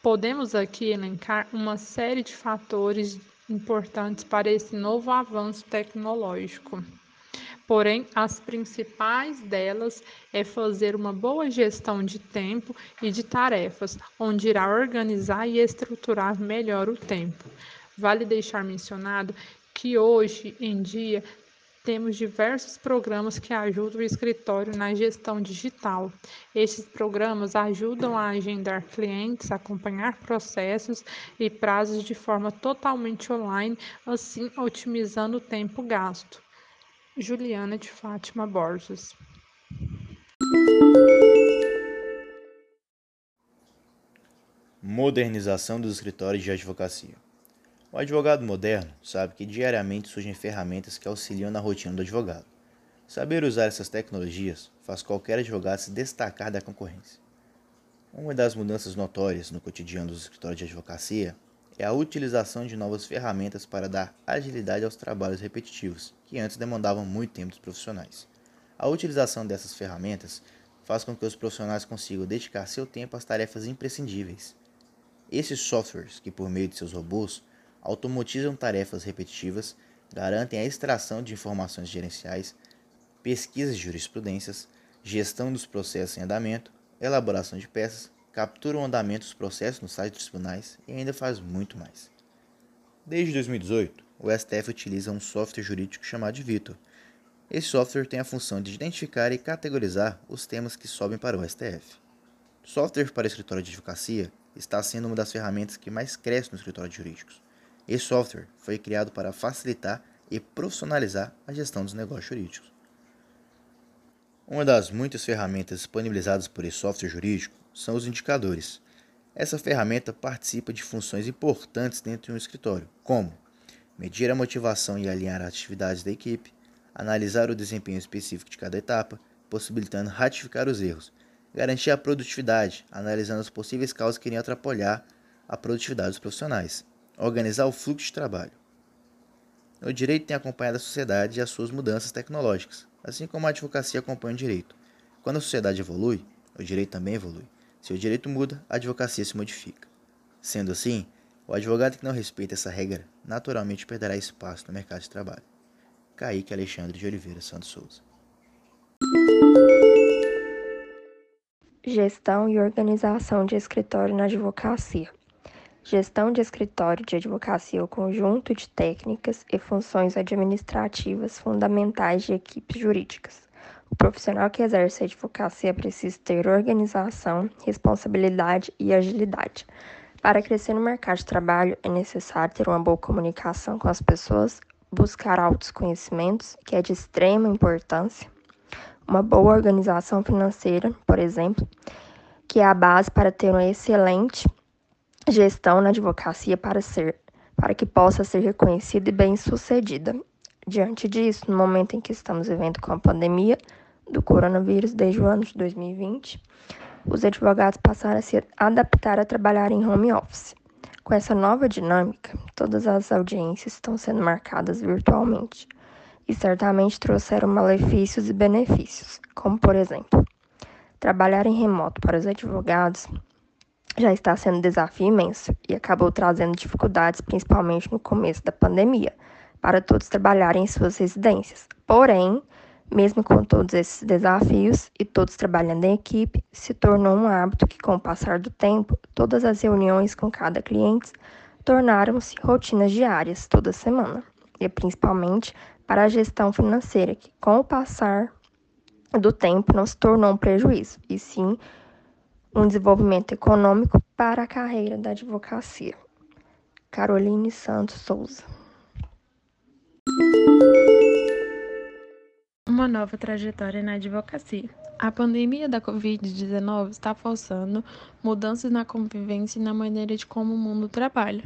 Podemos aqui elencar uma série de fatores importantes para esse novo avanço tecnológico. Porém, as principais delas é fazer uma boa gestão de tempo e de tarefas, onde irá organizar e estruturar melhor o tempo. Vale deixar mencionado que hoje em dia temos diversos programas que ajudam o escritório na gestão digital. Estes programas ajudam a agendar clientes, acompanhar processos e prazos de forma totalmente online, assim otimizando o tempo gasto. Juliana de Fátima Borges. Modernização dos escritórios de advocacia. O advogado moderno sabe que diariamente surgem ferramentas que auxiliam na rotina do advogado. Saber usar essas tecnologias faz qualquer advogado se destacar da concorrência. Uma das mudanças notórias no cotidiano dos escritórios de advocacia é a utilização de novas ferramentas para dar agilidade aos trabalhos repetitivos, que antes demandavam muito tempo dos profissionais. A utilização dessas ferramentas faz com que os profissionais consigam dedicar seu tempo às tarefas imprescindíveis. Esses softwares, que por meio de seus robôs automatizam tarefas repetitivas, garantem a extração de informações gerenciais, pesquisa de jurisprudências, gestão dos processos em andamento, elaboração de peças, capturam o andamento dos processos nos sites dos tribunais e ainda faz muito mais. Desde 2018, o STF utiliza um software jurídico chamado de Vitor. Esse software tem a função de identificar e categorizar os temas que sobem para o STF. Software para escritório de advocacia está sendo uma das ferramentas que mais cresce nos escritórios jurídicos. Esse software foi criado para facilitar e profissionalizar a gestão dos negócios jurídicos. Uma das muitas ferramentas disponibilizadas por esse software jurídico são os indicadores. Essa ferramenta participa de funções importantes dentro de um escritório, como medir a motivação e alinhar as atividades da equipe, analisar o desempenho específico de cada etapa, possibilitando ratificar os erros, garantir a produtividade, analisando as possíveis causas que iriam atrapalhar a produtividade dos profissionais, organizar o fluxo de trabalho. O direito tem acompanhado a sociedade e as suas mudanças tecnológicas, assim como a advocacia acompanha o direito. Quando a sociedade evolui, o direito também evolui. Se o direito muda, a advocacia se modifica. Sendo assim, o advogado que não respeita essa regra naturalmente perderá espaço no mercado de trabalho. Kaique Alexandre de Oliveira Santos Souza. Gestão e organização de escritório na advocacia. Gestão de escritório de advocacia é o conjunto de técnicas e funções administrativas fundamentais de equipes jurídicas. O profissional que exerce a advocacia precisa ter organização, responsabilidade e agilidade. Para crescer no mercado de trabalho, é necessário ter uma boa comunicação com as pessoas, buscar altos conhecimentos, que é de extrema importância, uma boa organização financeira, por exemplo, que é a base para ter uma excelente gestão na advocacia para ser para que possa ser reconhecida e bem-sucedida. Diante disso, no momento em que estamos vivendo com a pandemia do coronavírus desde o ano de 2020, os advogados passaram a se adaptar a trabalhar em home office. Com essa nova dinâmica, todas as audiências estão sendo marcadas virtualmente e certamente trouxeram malefícios e benefícios, como por exemplo, trabalhar em remoto para os advogados já está sendo um desafio imenso e acabou trazendo dificuldades, principalmente no começo da pandemia, para todos trabalharem em suas residências. Porém, mesmo com todos esses desafios e todos trabalhando em equipe, se tornou um hábito que, com o passar do tempo, todas as reuniões com cada cliente tornaram-se rotinas diárias toda semana, e principalmente para a gestão financeira, que, com o passar do tempo, não se tornou um prejuízo, e sim um desenvolvimento econômico para a carreira da advocacia. Caroline Santos Souza. Uma nova trajetória na advocacia. A pandemia da Covid-19 está forçando mudanças na convivência e na maneira de como o mundo trabalha,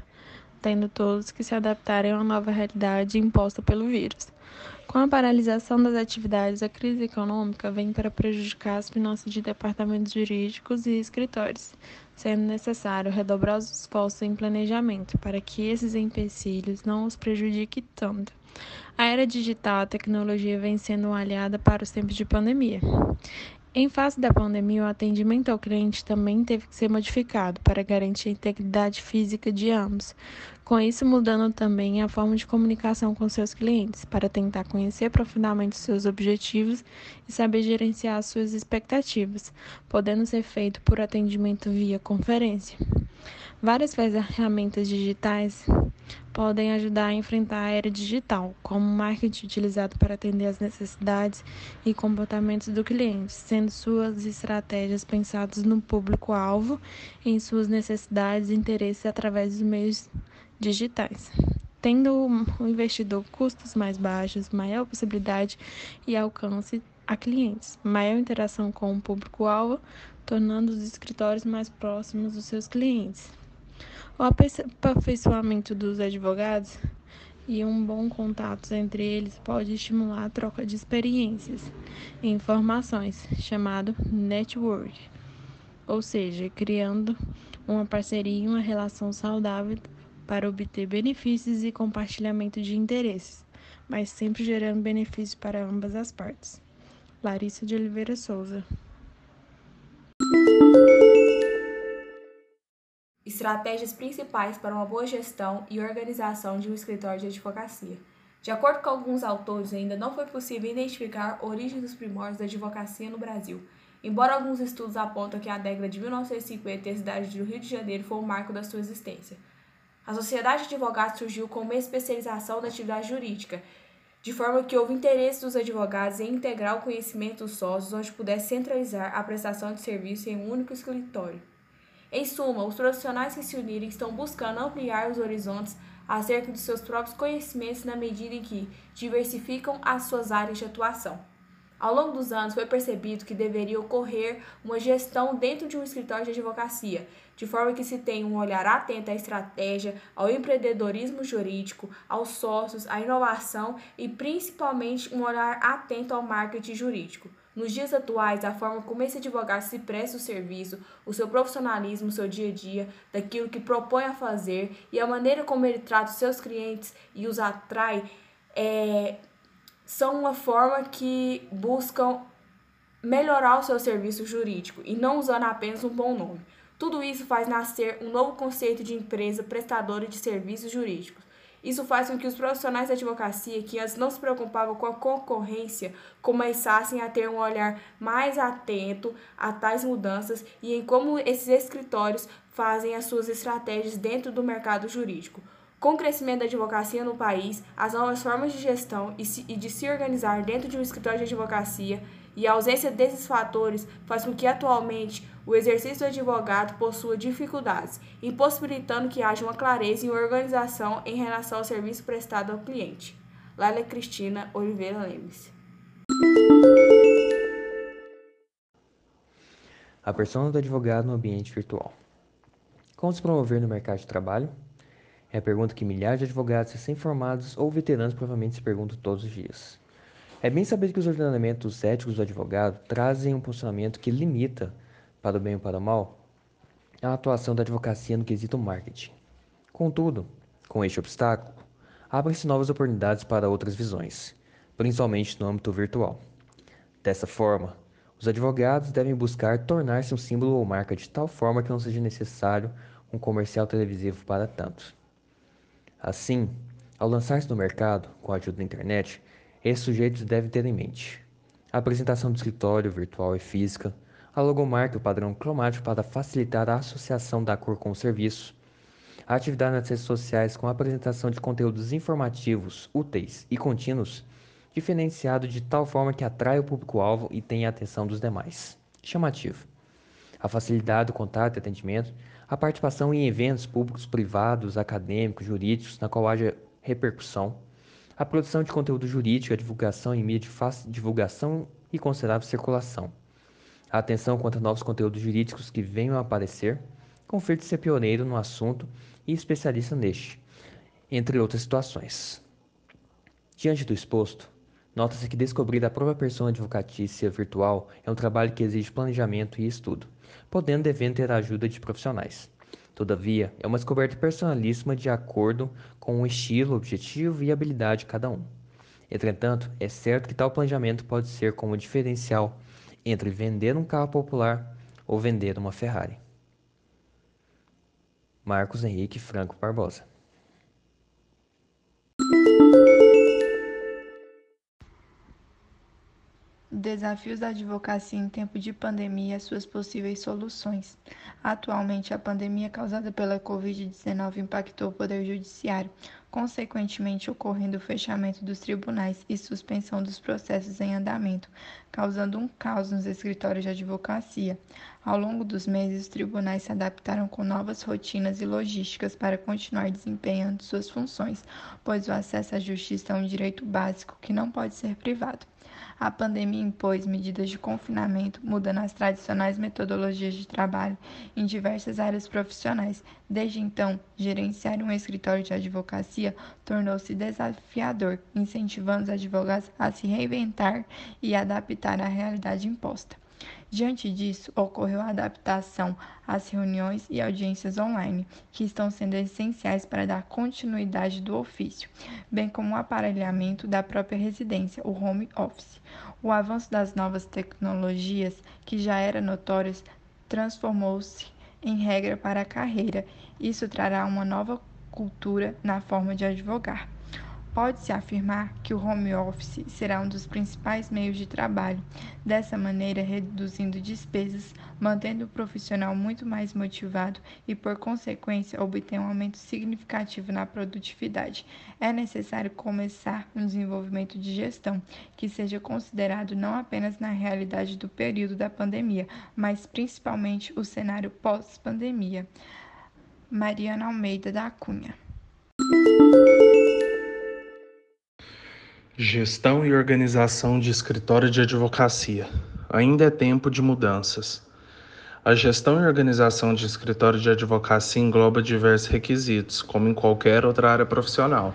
tendo todos que se adaptarem uma nova realidade imposta pelo vírus. Com a paralisação das atividades, a crise econômica vem para prejudicar as finanças de departamentos jurídicos e escritórios, sendo necessário redobrar os esforços em planejamento para que esses empecilhos não os prejudiquem tanto. A era digital, a tecnologia vem sendo uma aliada para os tempos de pandemia. Em face da pandemia, o atendimento ao cliente também teve que ser modificado para garantir a integridade física de ambos, com isso mudando também a forma de comunicação com seus clientes, para tentar conhecer profundamente seus objetivos e saber gerenciar suas expectativas, podendo ser feito por atendimento via conferência. Várias ferramentas digitais podem ajudar a enfrentar a era digital, como marketing utilizado para atender às necessidades e comportamentos do cliente, sendo suas estratégias pensadas no público-alvo em suas necessidades e interesses através dos meios digitais. Tendo o investidor custos mais baixos, maior possibilidade e alcance a clientes, maior interação com o público-alvo, tornando os escritórios mais próximos dos seus clientes. O aperfeiçoamento dos advogados e um bom contato entre eles pode estimular a troca de experiências e informações, chamado network, ou seja, criando uma parceria e uma relação saudável para obter benefícios e compartilhamento de interesses, mas sempre gerando benefícios para ambas as partes. Larissa de Oliveira Souza. Estratégias principais para uma boa gestão e organização de um escritório de advocacia. De acordo com alguns autores, ainda não foi possível identificar a origem dos primórdios da advocacia no Brasil, embora alguns estudos apontam que a década de 1950 e a cidade do Rio de Janeiro foi o marco da sua existência. A Sociedade de Advogados surgiu com uma especialização na atividade jurídica, de forma que houve interesse dos advogados em integrar o conhecimento dos sócios, onde pudesse centralizar a prestação de serviço em um único escritório. Em suma, os profissionais que se unirem estão buscando ampliar os horizontes acerca de seus próprios conhecimentos na medida em que diversificam as suas áreas de atuação. Ao longo dos anos, foi percebido que deveria ocorrer uma gestão dentro de um escritório de advocacia, de forma que se tenha um olhar atento à estratégia, ao empreendedorismo jurídico, aos sócios, à inovação e principalmente um olhar atento ao marketing jurídico. Nos dias atuais, a forma como esse advogado se presta o serviço, o seu profissionalismo, o seu dia a dia, daquilo que propõe a fazer e a maneira como ele trata os seus clientes e os atrai, é, são uma forma que buscam melhorar o seu serviço jurídico e não usando apenas um bom nome. Tudo isso faz nascer um novo conceito de empresa prestadora de serviços jurídicos isso faz com que os profissionais da advocacia, que antes não se preocupavam com a concorrência, começassem a ter um olhar mais atento a tais mudanças e em como esses escritórios fazem as suas estratégias dentro do mercado jurídico. Com o crescimento da advocacia no país, as novas formas de gestão e de se organizar dentro de um escritório de advocacia e a ausência desses fatores faz com que atualmente o exercício do advogado possua dificuldades, impossibilitando que haja uma clareza e organização em relação ao serviço prestado ao cliente. Laila Cristina Oliveira Lemes. A persona do advogado no ambiente virtual. Como se promover no mercado de trabalho? É a pergunta que milhares de advogados recém-formados ou veteranos provavelmente se perguntam todos os dias. É bem sabido que os ordenamentos éticos do advogado trazem um posicionamento que limita, para o bem ou para o mal, a atuação da advocacia no quesito marketing. Contudo, com este obstáculo, abrem-se novas oportunidades para outras visões, principalmente no âmbito virtual. Dessa forma, os advogados devem buscar tornar-se um símbolo ou marca de tal forma que não seja necessário um comercial televisivo para tanto. Assim, ao lançar-se no mercado, com a ajuda da internet, esses sujeitos devem ter em mente a apresentação do escritório virtual e física, a logomarca e o padrão cromático para facilitar a associação da cor com o serviço, a atividade nas redes sociais com a apresentação de conteúdos informativos, úteis e contínuos, diferenciado de tal forma que atrai o público-alvo e tenha a atenção dos demais. Chamativo. A facilidade do contato e atendimento, a participação em eventos públicos, privados, acadêmicos, jurídicos, na qual haja repercussão, a produção de conteúdo jurídico, a divulgação em mídia de fácil divulgação e considerável circulação, atenção quanto a novos conteúdos jurídicos que venham a aparecer, confirme ser pioneiro no assunto e especialista neste, entre outras situações. Diante do exposto, nota-se que descobrir a própria persona advocatícia virtual é um trabalho que exige planejamento e estudo, podendo devendo ter a ajuda de profissionais. Todavia, é uma descoberta personalíssima de acordo com o estilo, objetivo e habilidade de cada um. Entretanto, é certo que tal planejamento pode ser como diferencial entre vender um carro popular ou vender uma Ferrari. Marcos Henrique Franco Barbosa Desafios da advocacia em tempo de pandemia e suas possíveis soluções. Atualmente, a pandemia causada pela Covid-19 impactou o Poder Judiciário, consequentemente ocorrendo o fechamento dos tribunais e suspensão dos processos em andamento, causando um caos nos escritórios de advocacia. Ao longo dos meses, os tribunais se adaptaram com novas rotinas e logísticas para continuar desempenhando suas funções, pois o acesso à justiça é um direito básico que não pode ser privado. A pandemia impôs medidas de confinamento, mudando as tradicionais metodologias de trabalho em diversas áreas profissionais. Desde então, gerenciar um escritório de advocacia tornou-se desafiador, incentivando os advogados a se reinventar e adaptar à realidade imposta. Diante disso, ocorreu a adaptação às reuniões e audiências online, que estão sendo essenciais para dar continuidade do ofício, bem como o aparelhamento da própria residência, o home office. O avanço das novas tecnologias, que já era notório, transformou-se em regra para a carreira. Isso trará uma nova cultura na forma de advogar. Pode-se afirmar que o home office será um dos principais meios de trabalho, dessa maneira reduzindo despesas, mantendo o profissional muito mais motivado e, por consequência, obter um aumento significativo na produtividade. É necessário começar um desenvolvimento de gestão que seja considerado não apenas na realidade do período da pandemia, mas principalmente o cenário pós-pandemia. Mariana Almeida da Cunha. Gestão e organização de escritório de advocacia. Ainda é tempo de mudanças. A gestão e organização de escritório de advocacia engloba diversos requisitos, como em qualquer outra área profissional.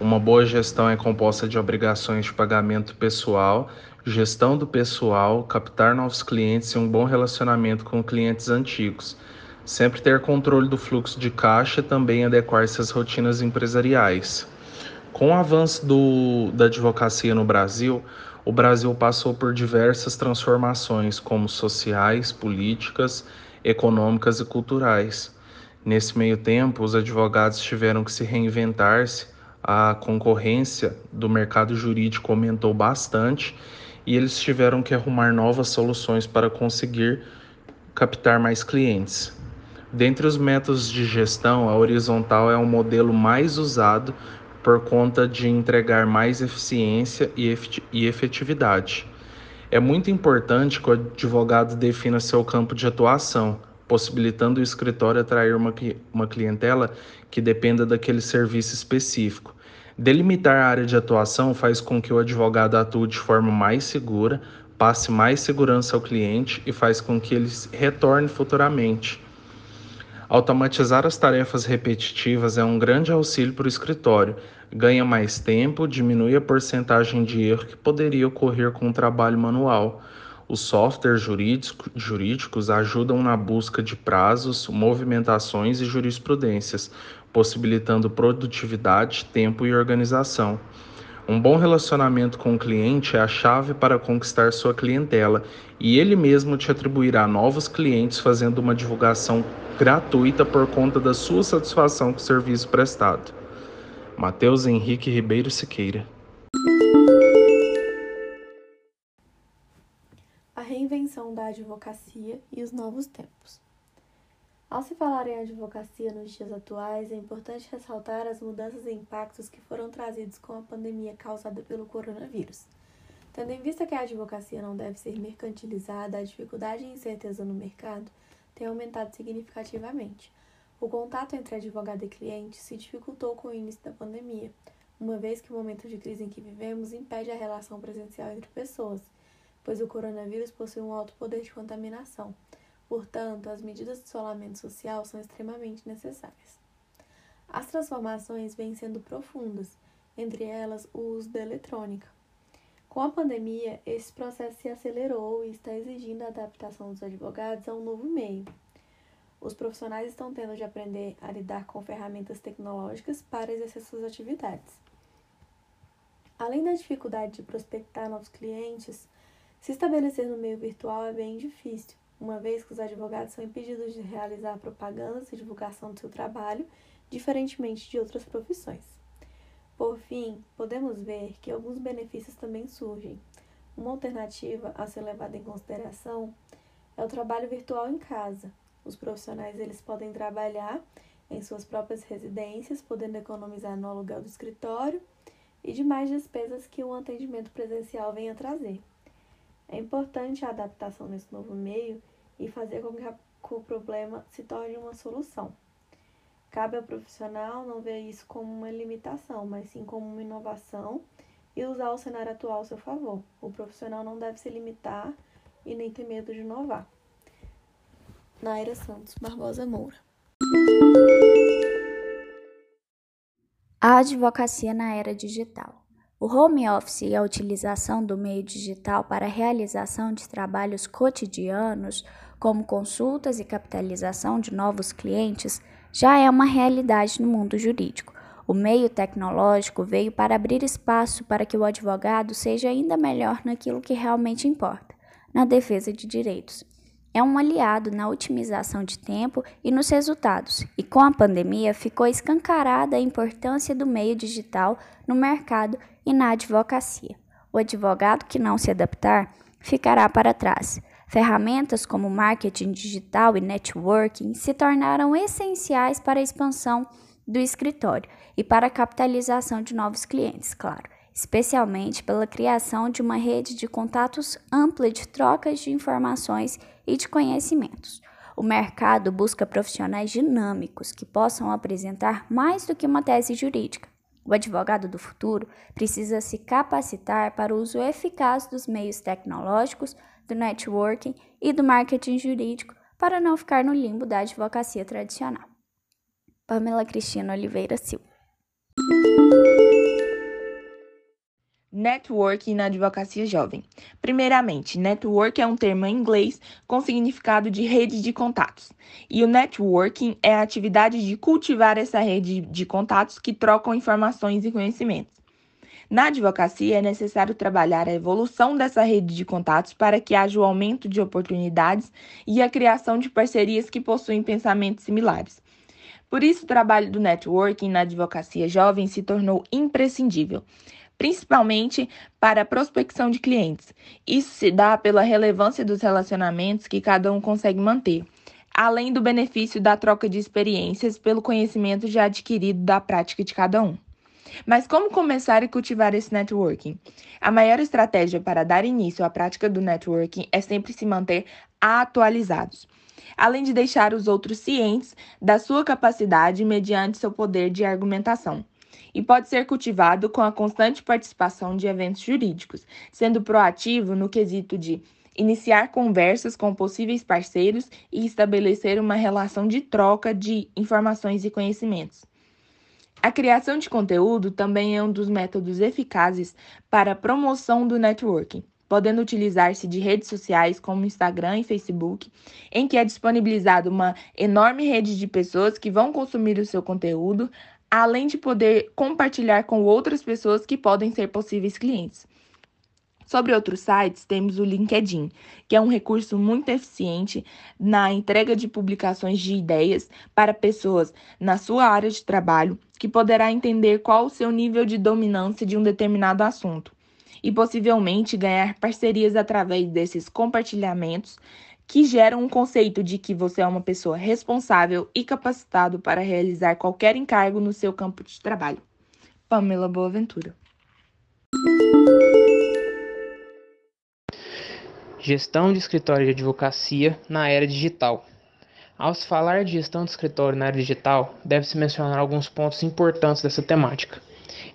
Uma boa gestão é composta de obrigações de pagamento pessoal, gestão do pessoal, captar novos clientes e um bom relacionamento com clientes antigos. Sempre ter controle do fluxo de caixa e também adequar-se às rotinas empresariais. Com o avanço do, da advocacia no Brasil, o Brasil passou por diversas transformações, como sociais, políticas, econômicas e culturais. Nesse meio tempo, os advogados tiveram que se reinventar-se, a concorrência do mercado jurídico aumentou bastante e eles tiveram que arrumar novas soluções para conseguir captar mais clientes. Dentre os métodos de gestão, a horizontal é o modelo mais usado por conta de entregar mais eficiência e efetividade. É muito importante que o advogado defina seu campo de atuação, possibilitando o escritório atrair uma, uma clientela que dependa daquele serviço específico. Delimitar a área de atuação faz com que o advogado atue de forma mais segura, passe mais segurança ao cliente e faz com que ele retorne futuramente. Automatizar as tarefas repetitivas é um grande auxílio para o escritório. Ganha mais tempo, diminui a porcentagem de erro que poderia ocorrer com o trabalho manual. Os softwares jurídico, jurídicos ajudam na busca de prazos, movimentações e jurisprudências, possibilitando produtividade, tempo e organização. Um bom relacionamento com o cliente é a chave para conquistar sua clientela e ele mesmo te atribuirá novos clientes fazendo uma divulgação gratuita por conta da sua satisfação com o serviço prestado. Matheus Henrique Ribeiro Siqueira. A reinvenção da advocacia e os novos tempos. Ao se falar em advocacia nos dias atuais, é importante ressaltar as mudanças e impactos que foram trazidos com a pandemia causada pelo coronavírus. Tendo em vista que a advocacia não deve ser mercantilizada, a dificuldade e incerteza no mercado tem aumentado significativamente. O contato entre advogado e cliente se dificultou com o início da pandemia, uma vez que o momento de crise em que vivemos impede a relação presencial entre pessoas, pois o coronavírus possui um alto poder de contaminação. Portanto, as medidas de isolamento social são extremamente necessárias. As transformações vêm sendo profundas, entre elas o uso da eletrônica. Com a pandemia, esse processo se acelerou e está exigindo a adaptação dos advogados a um novo meio. Os profissionais estão tendo de aprender a lidar com ferramentas tecnológicas para exercer suas atividades. Além da dificuldade de prospectar novos clientes, se estabelecer no meio virtual é bem difícil, uma vez que os advogados são impedidos de realizar propagandas e divulgação do seu trabalho, diferentemente de outras profissões. Por fim, podemos ver que alguns benefícios também surgem. Uma alternativa a ser levada em consideração é o trabalho virtual em casa. Os profissionais eles podem trabalhar em suas próprias residências, podendo economizar no aluguel do escritório e demais despesas que o atendimento presencial venha trazer. É importante a adaptação nesse novo meio e fazer com que, o problema se torne uma solução. Cabe ao profissional não ver isso como uma limitação, mas sim como uma inovação e usar o cenário atual ao seu favor. O profissional não deve se limitar e nem ter medo de inovar. Naira Santos Barbosa Moura. A advocacia na era digital. O home office e a utilização do meio digital para a realização de trabalhos cotidianos, como consultas e capitalização de novos clientes, já é uma realidade no mundo jurídico. O meio tecnológico veio para abrir espaço para que o advogado seja ainda melhor naquilo que realmente importa, na defesa de direitos é um aliado na otimização de tempo e nos resultados, e com a pandemia ficou escancarada a importância do meio digital no mercado e na advocacia. O advogado que não se adaptar ficará para trás. Ferramentas como marketing digital e networking se tornaram essenciais para a expansão do escritório e para a capitalização de novos clientes, claro especialmente pela criação de uma rede de contatos ampla de trocas de informações e de conhecimentos. O mercado busca profissionais dinâmicos que possam apresentar mais do que uma tese jurídica. O advogado do futuro precisa se capacitar para o uso eficaz dos meios tecnológicos, do networking e do marketing jurídico para não ficar no limbo da advocacia tradicional. Pamela Cristina Oliveira Silva. Networking na advocacia jovem. Primeiramente, network é um termo em inglês com significado de rede de contatos. E o networking é a atividade de cultivar essa rede de contatos que trocam informações e conhecimentos. Na advocacia, é necessário trabalhar a evolução dessa rede de contatos para que haja o aumento de oportunidades e a criação de parcerias que possuem pensamentos similares. Por isso, o trabalho do networking na advocacia jovem se tornou imprescindível principalmente para a prospecção de clientes. Isso se dá pela relevância dos relacionamentos que cada um consegue manter, além do benefício da troca de experiências pelo conhecimento já adquirido da prática de cada um. Mas como começar e cultivar esse networking? A maior estratégia para dar início à prática do networking é sempre se manter atualizados, além de deixar os outros cientes da sua capacidade mediante seu poder de argumentação e pode ser cultivado com a constante participação de eventos jurídicos, sendo proativo no quesito de iniciar conversas com possíveis parceiros e estabelecer uma relação de troca de informações e conhecimentos. A criação de conteúdo também é um dos métodos eficazes para a promoção do networking, podendo utilizar-se de redes sociais como Instagram e Facebook, em que é disponibilizada uma enorme rede de pessoas que vão consumir o seu conteúdo, além de poder compartilhar com outras pessoas que podem ser possíveis clientes. Sobre outros sites, temos o LinkedIn, que é um recurso muito eficiente na entrega de publicações de ideias para pessoas na sua área de trabalho, que poderá entender qual o seu nível de dominância de um determinado assunto e possivelmente ganhar parcerias através desses compartilhamentos que geram um conceito de que você é uma pessoa responsável e capacitado para realizar qualquer encargo no seu campo de trabalho. Pamela Boaventura. Gestão de escritório de advocacia na era digital. Ao se falar de gestão de escritório na era digital, deve-se mencionar alguns pontos importantes dessa temática.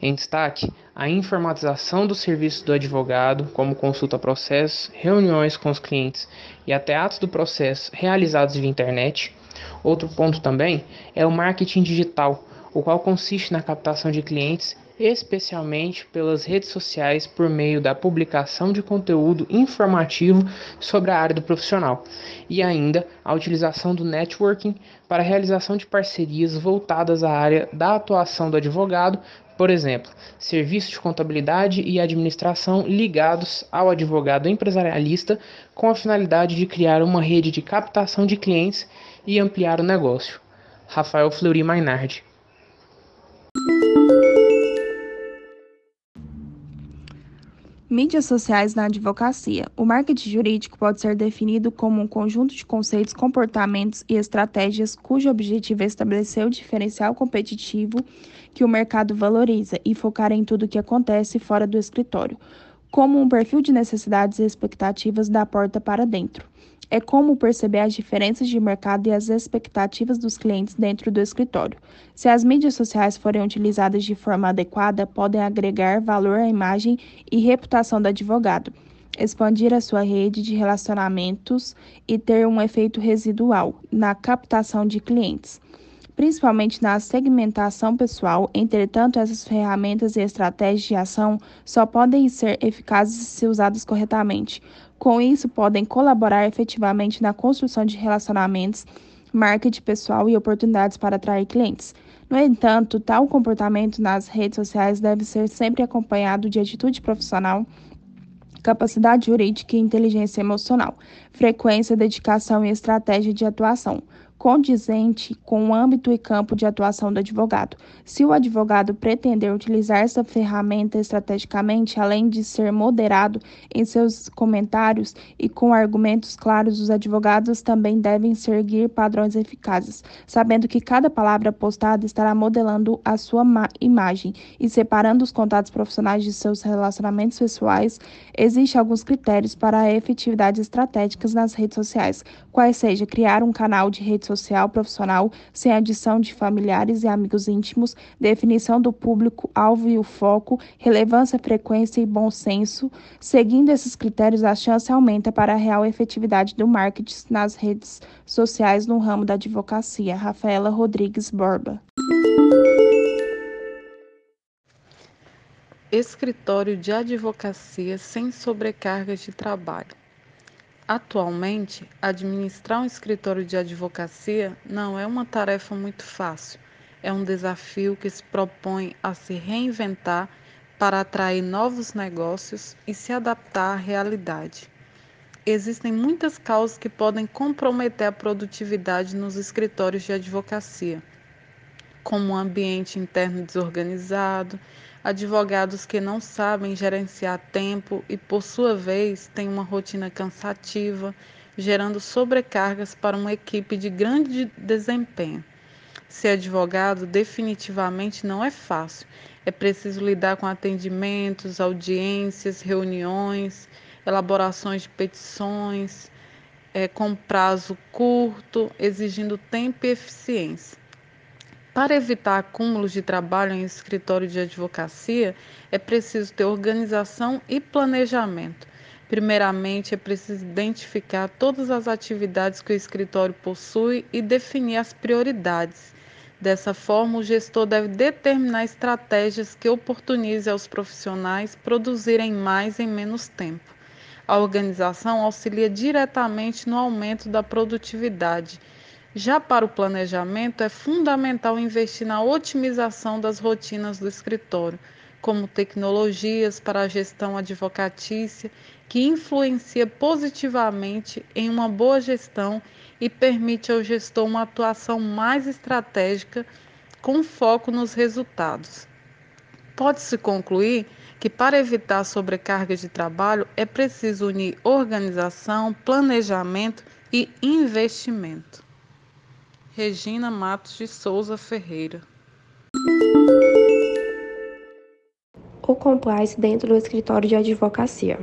Em destaque, a informatização do serviço do advogado, como consulta a processos, reuniões com os clientes e até atos do processo realizados via internet. Outro ponto também é o marketing digital, o qual consiste na captação de clientes especialmente pelas redes sociais por meio da publicação de conteúdo informativo sobre a área do profissional e ainda a utilização do networking para a realização de parcerias voltadas à área da atuação do advogado, por exemplo, serviços de contabilidade e administração ligados ao advogado empresarialista com a finalidade de criar uma rede de captação de clientes e ampliar o negócio. Rafael Fleury Mainardi Mídias sociais na advocacia. O marketing jurídico pode ser definido como um conjunto de conceitos, comportamentos e estratégias cujo objetivo é estabelecer o diferencial competitivo que o mercado valoriza e focar em tudo o que acontece fora do escritório, como um perfil de necessidades e expectativas da porta para dentro é como perceber as diferenças de mercado e as expectativas dos clientes dentro do escritório. Se as mídias sociais forem utilizadas de forma adequada, podem agregar valor à imagem e reputação do advogado, expandir a sua rede de relacionamentos e ter um efeito residual na captação de clientes principalmente na segmentação pessoal. Entretanto, essas ferramentas e estratégias de ação só podem ser eficazes se usadas corretamente. Com isso, podem colaborar efetivamente na construção de relacionamentos, marketing pessoal e oportunidades para atrair clientes. No entanto, tal comportamento nas redes sociais deve ser sempre acompanhado de atitude profissional, capacidade jurídica e inteligência emocional, frequência, dedicação e estratégia de atuação condizente com o âmbito e campo de atuação do advogado. Se o advogado pretender utilizar essa ferramenta estrategicamente, além de ser moderado em seus comentários e com argumentos claros, os advogados também devem seguir padrões eficazes, sabendo que cada palavra postada estará modelando a sua imagem e separando os contatos profissionais de seus relacionamentos pessoais. Existem alguns critérios para a efetividade estratégicas nas redes sociais, quais seja criar um canal de rede social profissional sem adição de familiares e amigos íntimos, definição do público-alvo e o foco, relevância, frequência e bom senso. Seguindo esses critérios, a chance aumenta para a real efetividade do marketing nas redes sociais no ramo da advocacia. Rafaela Rodrigues Borba. Escritório de advocacia sem sobrecarga de trabalho. Atualmente, administrar um escritório de advocacia não é uma tarefa muito fácil. É um desafio que se propõe a se reinventar para atrair novos negócios e se adaptar à realidade. Existem muitas causas que podem comprometer a produtividade nos escritórios de advocacia, como um ambiente interno desorganizado, advogados que não sabem gerenciar tempo e, por sua vez, têm uma rotina cansativa, gerando sobrecargas para uma equipe de grande desempenho. Ser advogado definitivamente não é fácil. É preciso lidar com atendimentos, audiências, reuniões, elaborações de petições, é, com prazo curto, exigindo tempo e eficiência. Para evitar acúmulos de trabalho em escritório de advocacia, é preciso ter organização e planejamento. Primeiramente, é preciso identificar todas as atividades que o escritório possui e definir as prioridades. Dessa forma, o gestor deve determinar estratégias que oportunizem aos profissionais produzirem mais em menos tempo. A organização auxilia diretamente no aumento da produtividade já para o planejamento, é fundamental investir na otimização das rotinas do escritório, como tecnologias para a gestão advocatícia, que influencia positivamente em uma boa gestão e permite ao gestor uma atuação mais estratégica com foco nos resultados. Pode-se concluir que, para evitar sobrecarga de trabalho, é preciso unir organização, planejamento e investimento. Regina Matos de Souza Ferreira. O Compliance dentro do escritório de advocacia.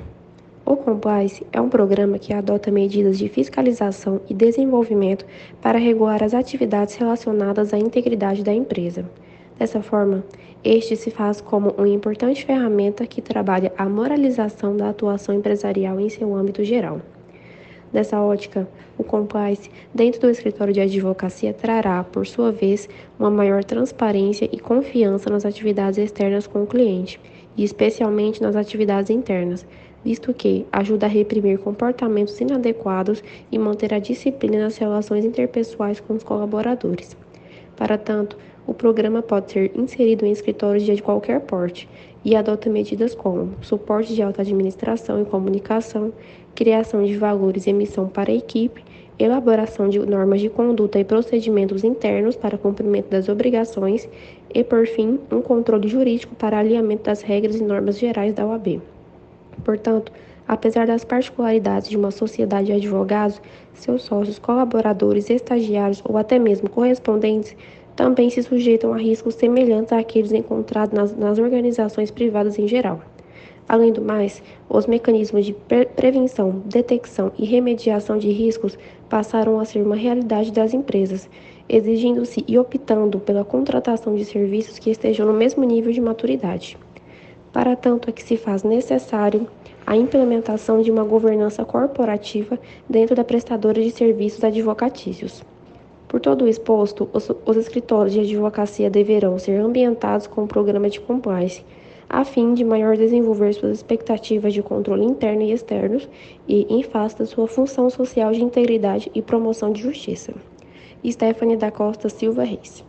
O Compliance é um programa que adota medidas de fiscalização e desenvolvimento para regular as atividades relacionadas à integridade da empresa. Dessa forma, este se faz como uma importante ferramenta que trabalha a moralização da atuação empresarial em seu âmbito geral. Dessa ótica, o compliance dentro do escritório de advocacia trará, por sua vez, uma maior transparência e confiança nas atividades externas com o cliente, e especialmente nas atividades internas, visto que ajuda a reprimir comportamentos inadequados e manter a disciplina nas relações interpessoais com os colaboradores. Para tanto, o programa pode ser inserido em escritórios de qualquer porte e adota medidas como suporte de alta administração e comunicação, criação de valores e emissão para a equipe, elaboração de normas de conduta e procedimentos internos para cumprimento das obrigações e, por fim, um controle jurídico para alinhamento das regras e normas gerais da OAB. Portanto, apesar das particularidades de uma sociedade de advogados, seus sócios, colaboradores, estagiários ou até mesmo correspondentes também se sujeitam a riscos semelhantes àqueles encontrados nas, nas organizações privadas em geral. Além do mais, os mecanismos de pre prevenção, detecção e remediação de riscos passaram a ser uma realidade das empresas, exigindo-se e optando pela contratação de serviços que estejam no mesmo nível de maturidade. Para tanto, é que se faz necessário a implementação de uma governança corporativa dentro da prestadora de serviços advocatícios. Por todo o exposto, os, os escritórios de advocacia deverão ser ambientados com o programa de compliance, a fim de maior desenvolver suas expectativas de controle interno e externos e em face da sua função social de integridade e promoção de justiça. Stephanie da Costa Silva Reis.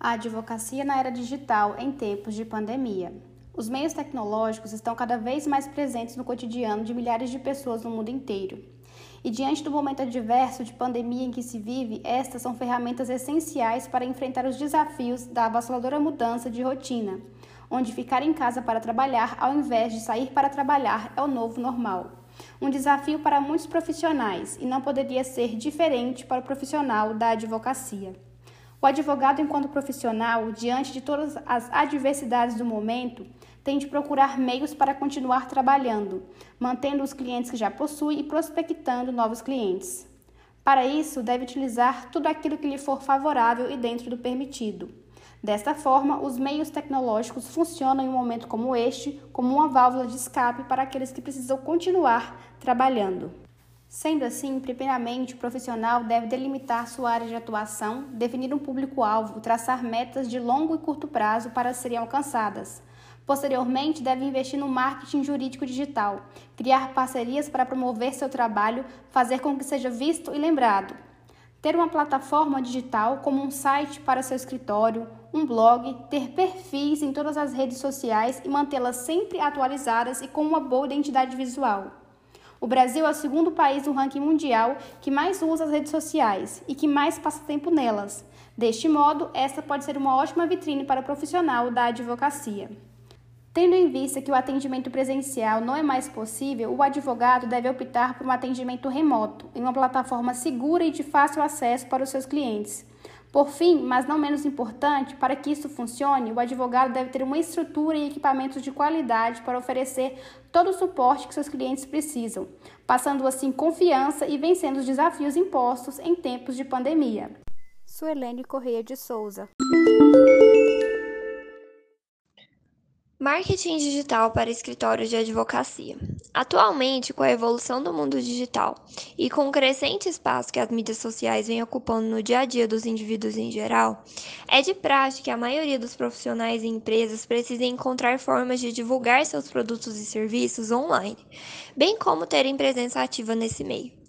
A advocacia na era digital em tempos de pandemia. Os meios tecnológicos estão cada vez mais presentes no cotidiano de milhares de pessoas no mundo inteiro. E diante do momento adverso de pandemia em que se vive, estas são ferramentas essenciais para enfrentar os desafios da avassaladora mudança de rotina, onde ficar em casa para trabalhar ao invés de sair para trabalhar é o novo normal. Um desafio para muitos profissionais e não poderia ser diferente para o profissional da advocacia. O advogado, enquanto profissional, diante de todas as adversidades do momento, tem de procurar meios para continuar trabalhando, mantendo os clientes que já possui e prospectando novos clientes. Para isso, deve utilizar tudo aquilo que lhe for favorável e dentro do permitido. Desta forma, os meios tecnológicos funcionam em um momento como este como uma válvula de escape para aqueles que precisam continuar trabalhando. Sendo assim, primeiramente, o profissional deve delimitar sua área de atuação, definir um público-alvo, traçar metas de longo e curto prazo para serem alcançadas Posteriormente, deve investir no marketing jurídico digital, criar parcerias para promover seu trabalho, fazer com que seja visto e lembrado. Ter uma plataforma digital como um site para seu escritório, um blog, ter perfis em todas as redes sociais e mantê-las sempre atualizadas e com uma boa identidade visual. O Brasil é o segundo país do ranking mundial que mais usa as redes sociais e que mais passa tempo nelas. Deste modo, esta pode ser uma ótima vitrine para o profissional da advocacia. Tendo em vista que o atendimento presencial não é mais possível, o advogado deve optar por um atendimento remoto, em uma plataforma segura e de fácil acesso para os seus clientes. Por fim, mas não menos importante, para que isso funcione, o advogado deve ter uma estrutura e equipamentos de qualidade para oferecer todo o suporte que seus clientes precisam, passando assim confiança e vencendo os desafios impostos em tempos de pandemia. Suelene Correia de Souza. Marketing digital para escritórios de advocacia. Atualmente, com a evolução do mundo digital e com o crescente espaço que as mídias sociais vêm ocupando no dia a dia dos indivíduos em geral, é de prática que a maioria dos profissionais e empresas precisa encontrar formas de divulgar seus produtos e serviços online, bem como terem presença ativa nesse meio.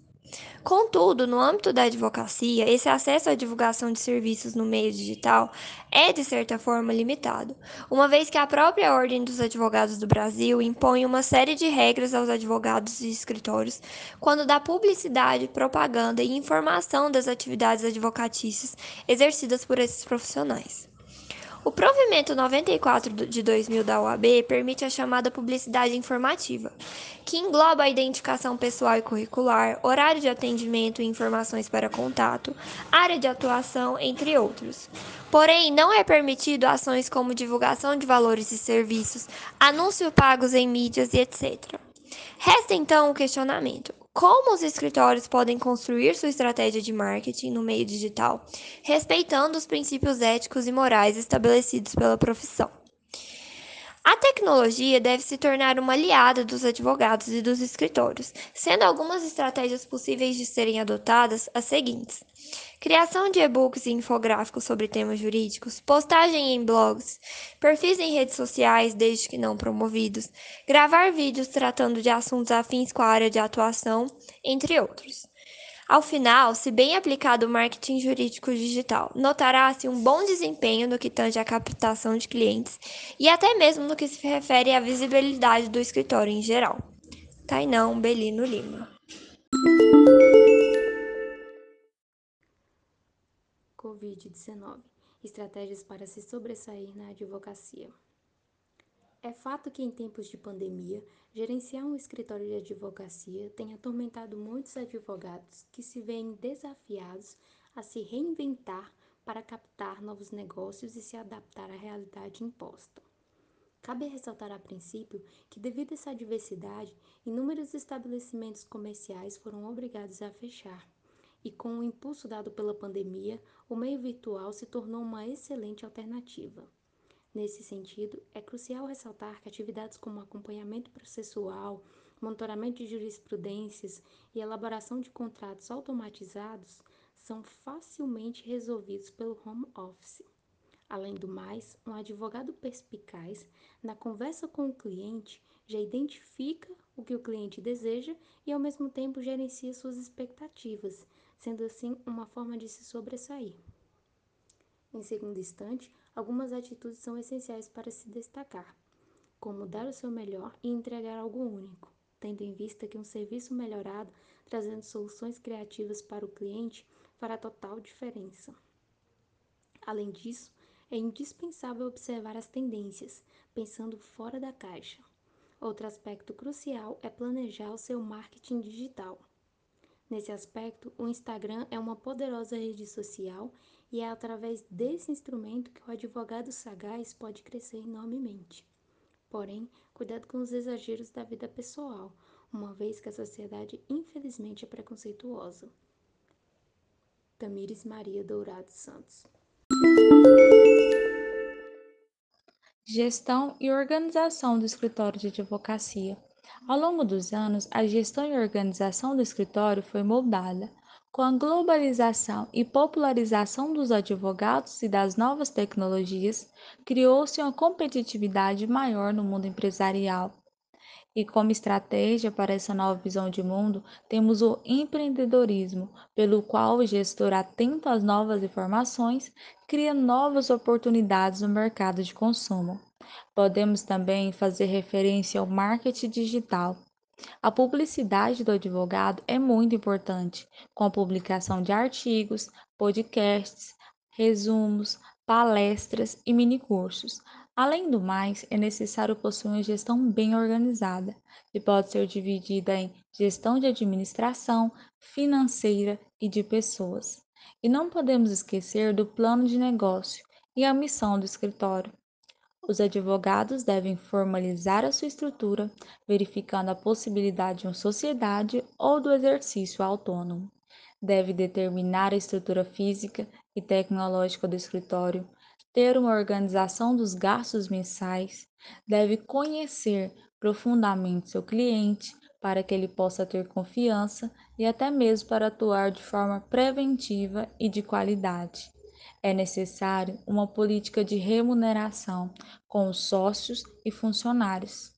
Contudo, no âmbito da advocacia, esse acesso à divulgação de serviços no meio digital é, de certa forma, limitado, uma vez que a própria Ordem dos Advogados do Brasil impõe uma série de regras aos advogados e escritórios quando dá publicidade, propaganda e informação das atividades advocatícias exercidas por esses profissionais. O provimento 94 de 2000 da OAB permite a chamada publicidade informativa, que engloba a identificação pessoal e curricular, horário de atendimento e informações para contato, área de atuação, entre outros. Porém, não é permitido ações como divulgação de valores e serviços, anúncios pagos em mídias e etc. Resta então o questionamento: como os escritórios podem construir sua estratégia de marketing no meio digital, respeitando os princípios éticos e morais estabelecidos pela profissão. A tecnologia deve se tornar uma aliada dos advogados e dos escritórios, sendo algumas estratégias possíveis de serem adotadas as seguintes: criação de e-books e infográficos sobre temas jurídicos, postagem em blogs, perfis em redes sociais, desde que não promovidos, gravar vídeos tratando de assuntos afins com a área de atuação, entre outros. Ao final, se bem aplicado o marketing jurídico digital, notará-se um bom desempenho no que tange à captação de clientes e até mesmo no que se refere à visibilidade do escritório em geral. Tainão Belino Lima. Covid-19 Estratégias para se sobressair na advocacia. É fato que, em tempos de pandemia, gerenciar um escritório de advocacia tem atormentado muitos advogados que se veem desafiados a se reinventar para captar novos negócios e se adaptar à realidade imposta. Cabe ressaltar a princípio que, devido a essa adversidade, inúmeros estabelecimentos comerciais foram obrigados a fechar. E com o impulso dado pela pandemia, o meio virtual se tornou uma excelente alternativa. Nesse sentido, é crucial ressaltar que atividades como acompanhamento processual, monitoramento de jurisprudências e elaboração de contratos automatizados são facilmente resolvidos pelo home office. Além do mais, um advogado perspicaz, na conversa com o cliente, já identifica o que o cliente deseja e, ao mesmo tempo, gerencia suas expectativas, sendo assim uma forma de se sobressair. Em segundo instante, algumas atitudes são essenciais para se destacar, como dar o seu melhor e entregar algo único, tendo em vista que um serviço melhorado, trazendo soluções criativas para o cliente, fará total diferença. Além disso, é indispensável observar as tendências, pensando fora da caixa. Outro aspecto crucial é planejar o seu marketing digital. Nesse aspecto, o Instagram é uma poderosa rede social e é através desse instrumento que o advogado sagaz pode crescer enormemente. Porém, cuidado com os exageros da vida pessoal, uma vez que a sociedade infelizmente é preconceituosa. Tamires Maria Dourado Santos. Gestão e organização do escritório de advocacia. Ao longo dos anos, a gestão e organização do escritório foi moldada. Com a globalização e popularização dos advogados e das novas tecnologias, criou-se uma competitividade maior no mundo empresarial. E como estratégia para essa nova visão de mundo, temos o empreendedorismo, pelo qual o gestor, atento às novas informações, cria novas oportunidades no mercado de consumo. Podemos também fazer referência ao marketing digital. A publicidade do advogado é muito importante, com a publicação de artigos, podcasts, resumos, palestras e minicursos. Além do mais, é necessário possuir uma gestão bem organizada, que pode ser dividida em gestão de administração, financeira e de pessoas. E não podemos esquecer do plano de negócio e a missão do escritório. Os advogados devem formalizar a sua estrutura, verificando a possibilidade de uma sociedade ou do exercício autônomo. Deve determinar a estrutura física e tecnológica do escritório, ter uma organização dos gastos mensais, deve conhecer profundamente seu cliente para que ele possa ter confiança e até mesmo para atuar de forma preventiva e de qualidade é necessário uma política de remuneração com os sócios e funcionários.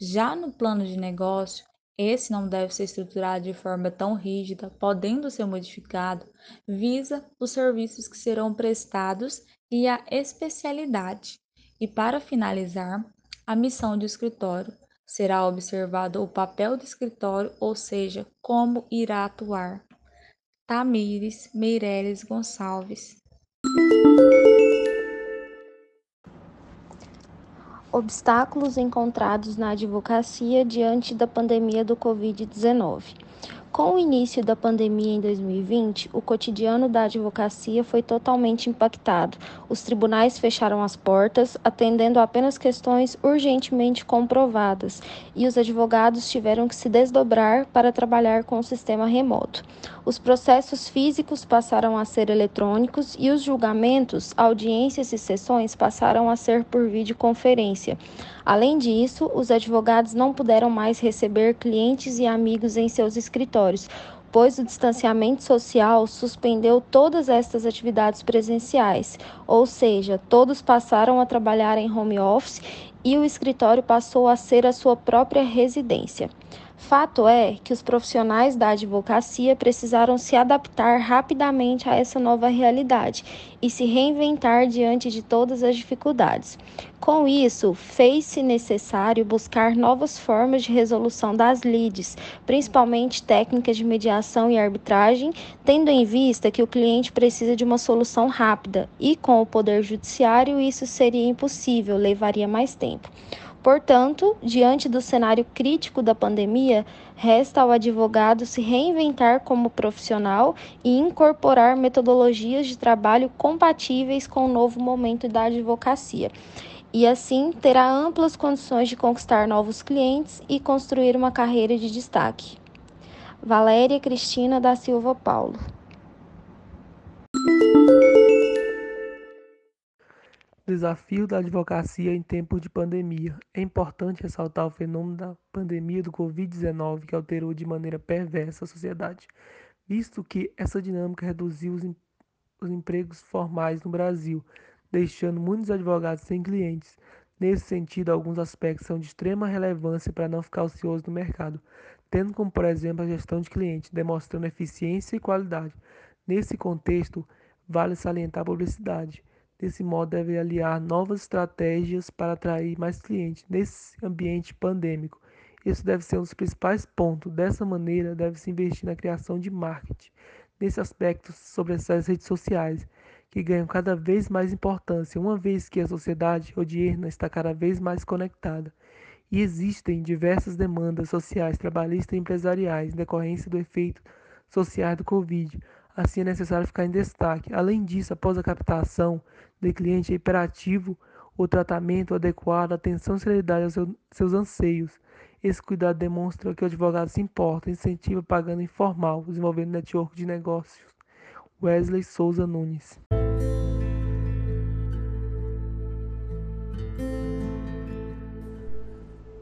Já no plano de negócio, esse não deve ser estruturado de forma tão rígida, podendo ser modificado, visa os serviços que serão prestados e a especialidade. E para finalizar, a missão do escritório será observado o papel do escritório, ou seja, como irá atuar. Tamires Meireles Gonçalves Obstáculos encontrados na advocacia diante da pandemia do Covid-19. Com o início da pandemia em 2020, o cotidiano da advocacia foi totalmente impactado. Os tribunais fecharam as portas, atendendo apenas questões urgentemente comprovadas, e os advogados tiveram que se desdobrar para trabalhar com o sistema remoto. Os processos físicos passaram a ser eletrônicos e os julgamentos, audiências e sessões passaram a ser por videoconferência. Além disso, os advogados não puderam mais receber clientes e amigos em seus escritórios, pois o distanciamento social suspendeu todas estas atividades presenciais, ou seja, todos passaram a trabalhar em home office e o escritório passou a ser a sua própria residência. Fato é que os profissionais da advocacia precisaram se adaptar rapidamente a essa nova realidade e se reinventar diante de todas as dificuldades. Com isso, fez-se necessário buscar novas formas de resolução das lides, principalmente técnicas de mediação e arbitragem, tendo em vista que o cliente precisa de uma solução rápida e com o Poder Judiciário isso seria impossível, levaria mais tempo. Portanto, diante do cenário crítico da pandemia, resta ao advogado se reinventar como profissional e incorporar metodologias de trabalho compatíveis com o novo momento da advocacia. E assim terá amplas condições de conquistar novos clientes e construir uma carreira de destaque. Valéria Cristina da Silva Paulo. Desafio da advocacia em tempos de pandemia. É importante ressaltar o fenômeno da pandemia do Covid-19 que alterou de maneira perversa a sociedade, visto que essa dinâmica reduziu os, em, os empregos formais no Brasil, deixando muitos advogados sem clientes. Nesse sentido, alguns aspectos são de extrema relevância para não ficar ocioso no mercado, tendo como, por exemplo, a gestão de clientes, demonstrando eficiência e qualidade. Nesse contexto, vale salientar a publicidade Desse modo, deve aliar novas estratégias para atrair mais clientes nesse ambiente pandêmico. Isso deve ser um dos principais pontos. Dessa maneira, deve-se investir na criação de marketing. Nesse aspecto, sobre essas redes sociais, que ganham cada vez mais importância, uma vez que a sociedade odierna está cada vez mais conectada. E existem diversas demandas sociais, trabalhistas e empresariais em decorrência do efeito social do Covid. Assim, é necessário ficar em destaque. Além disso, após a captação de cliente é imperativo o tratamento adequado, atenção e celeridade aos seus anseios. Esse cuidado demonstra que o advogado se importa, incentiva pagando informal, desenvolvendo network de negócios. Wesley Souza Nunes.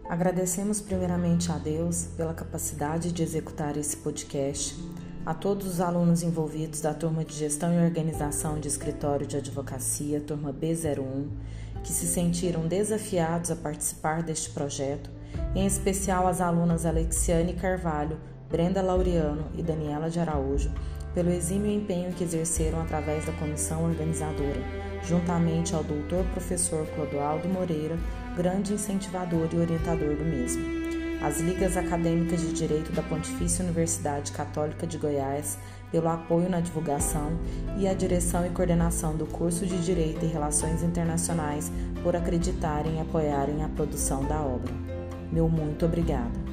Agradecemos primeiramente a Deus pela capacidade de executar esse podcast a todos os alunos envolvidos da turma de Gestão e Organização de Escritório de Advocacia, turma B01, que se sentiram desafiados a participar deste projeto, em especial as alunas Alexiane Carvalho, Brenda Laureano e Daniela de Araújo, pelo exímio empenho que exerceram através da comissão organizadora, juntamente ao doutor professor Clodoaldo Moreira, grande incentivador e orientador do mesmo as Ligas Acadêmicas de Direito da Pontifícia Universidade Católica de Goiás pelo apoio na divulgação e a direção e coordenação do curso de Direito e Relações Internacionais por acreditarem e apoiarem a produção da obra. Meu muito obrigada.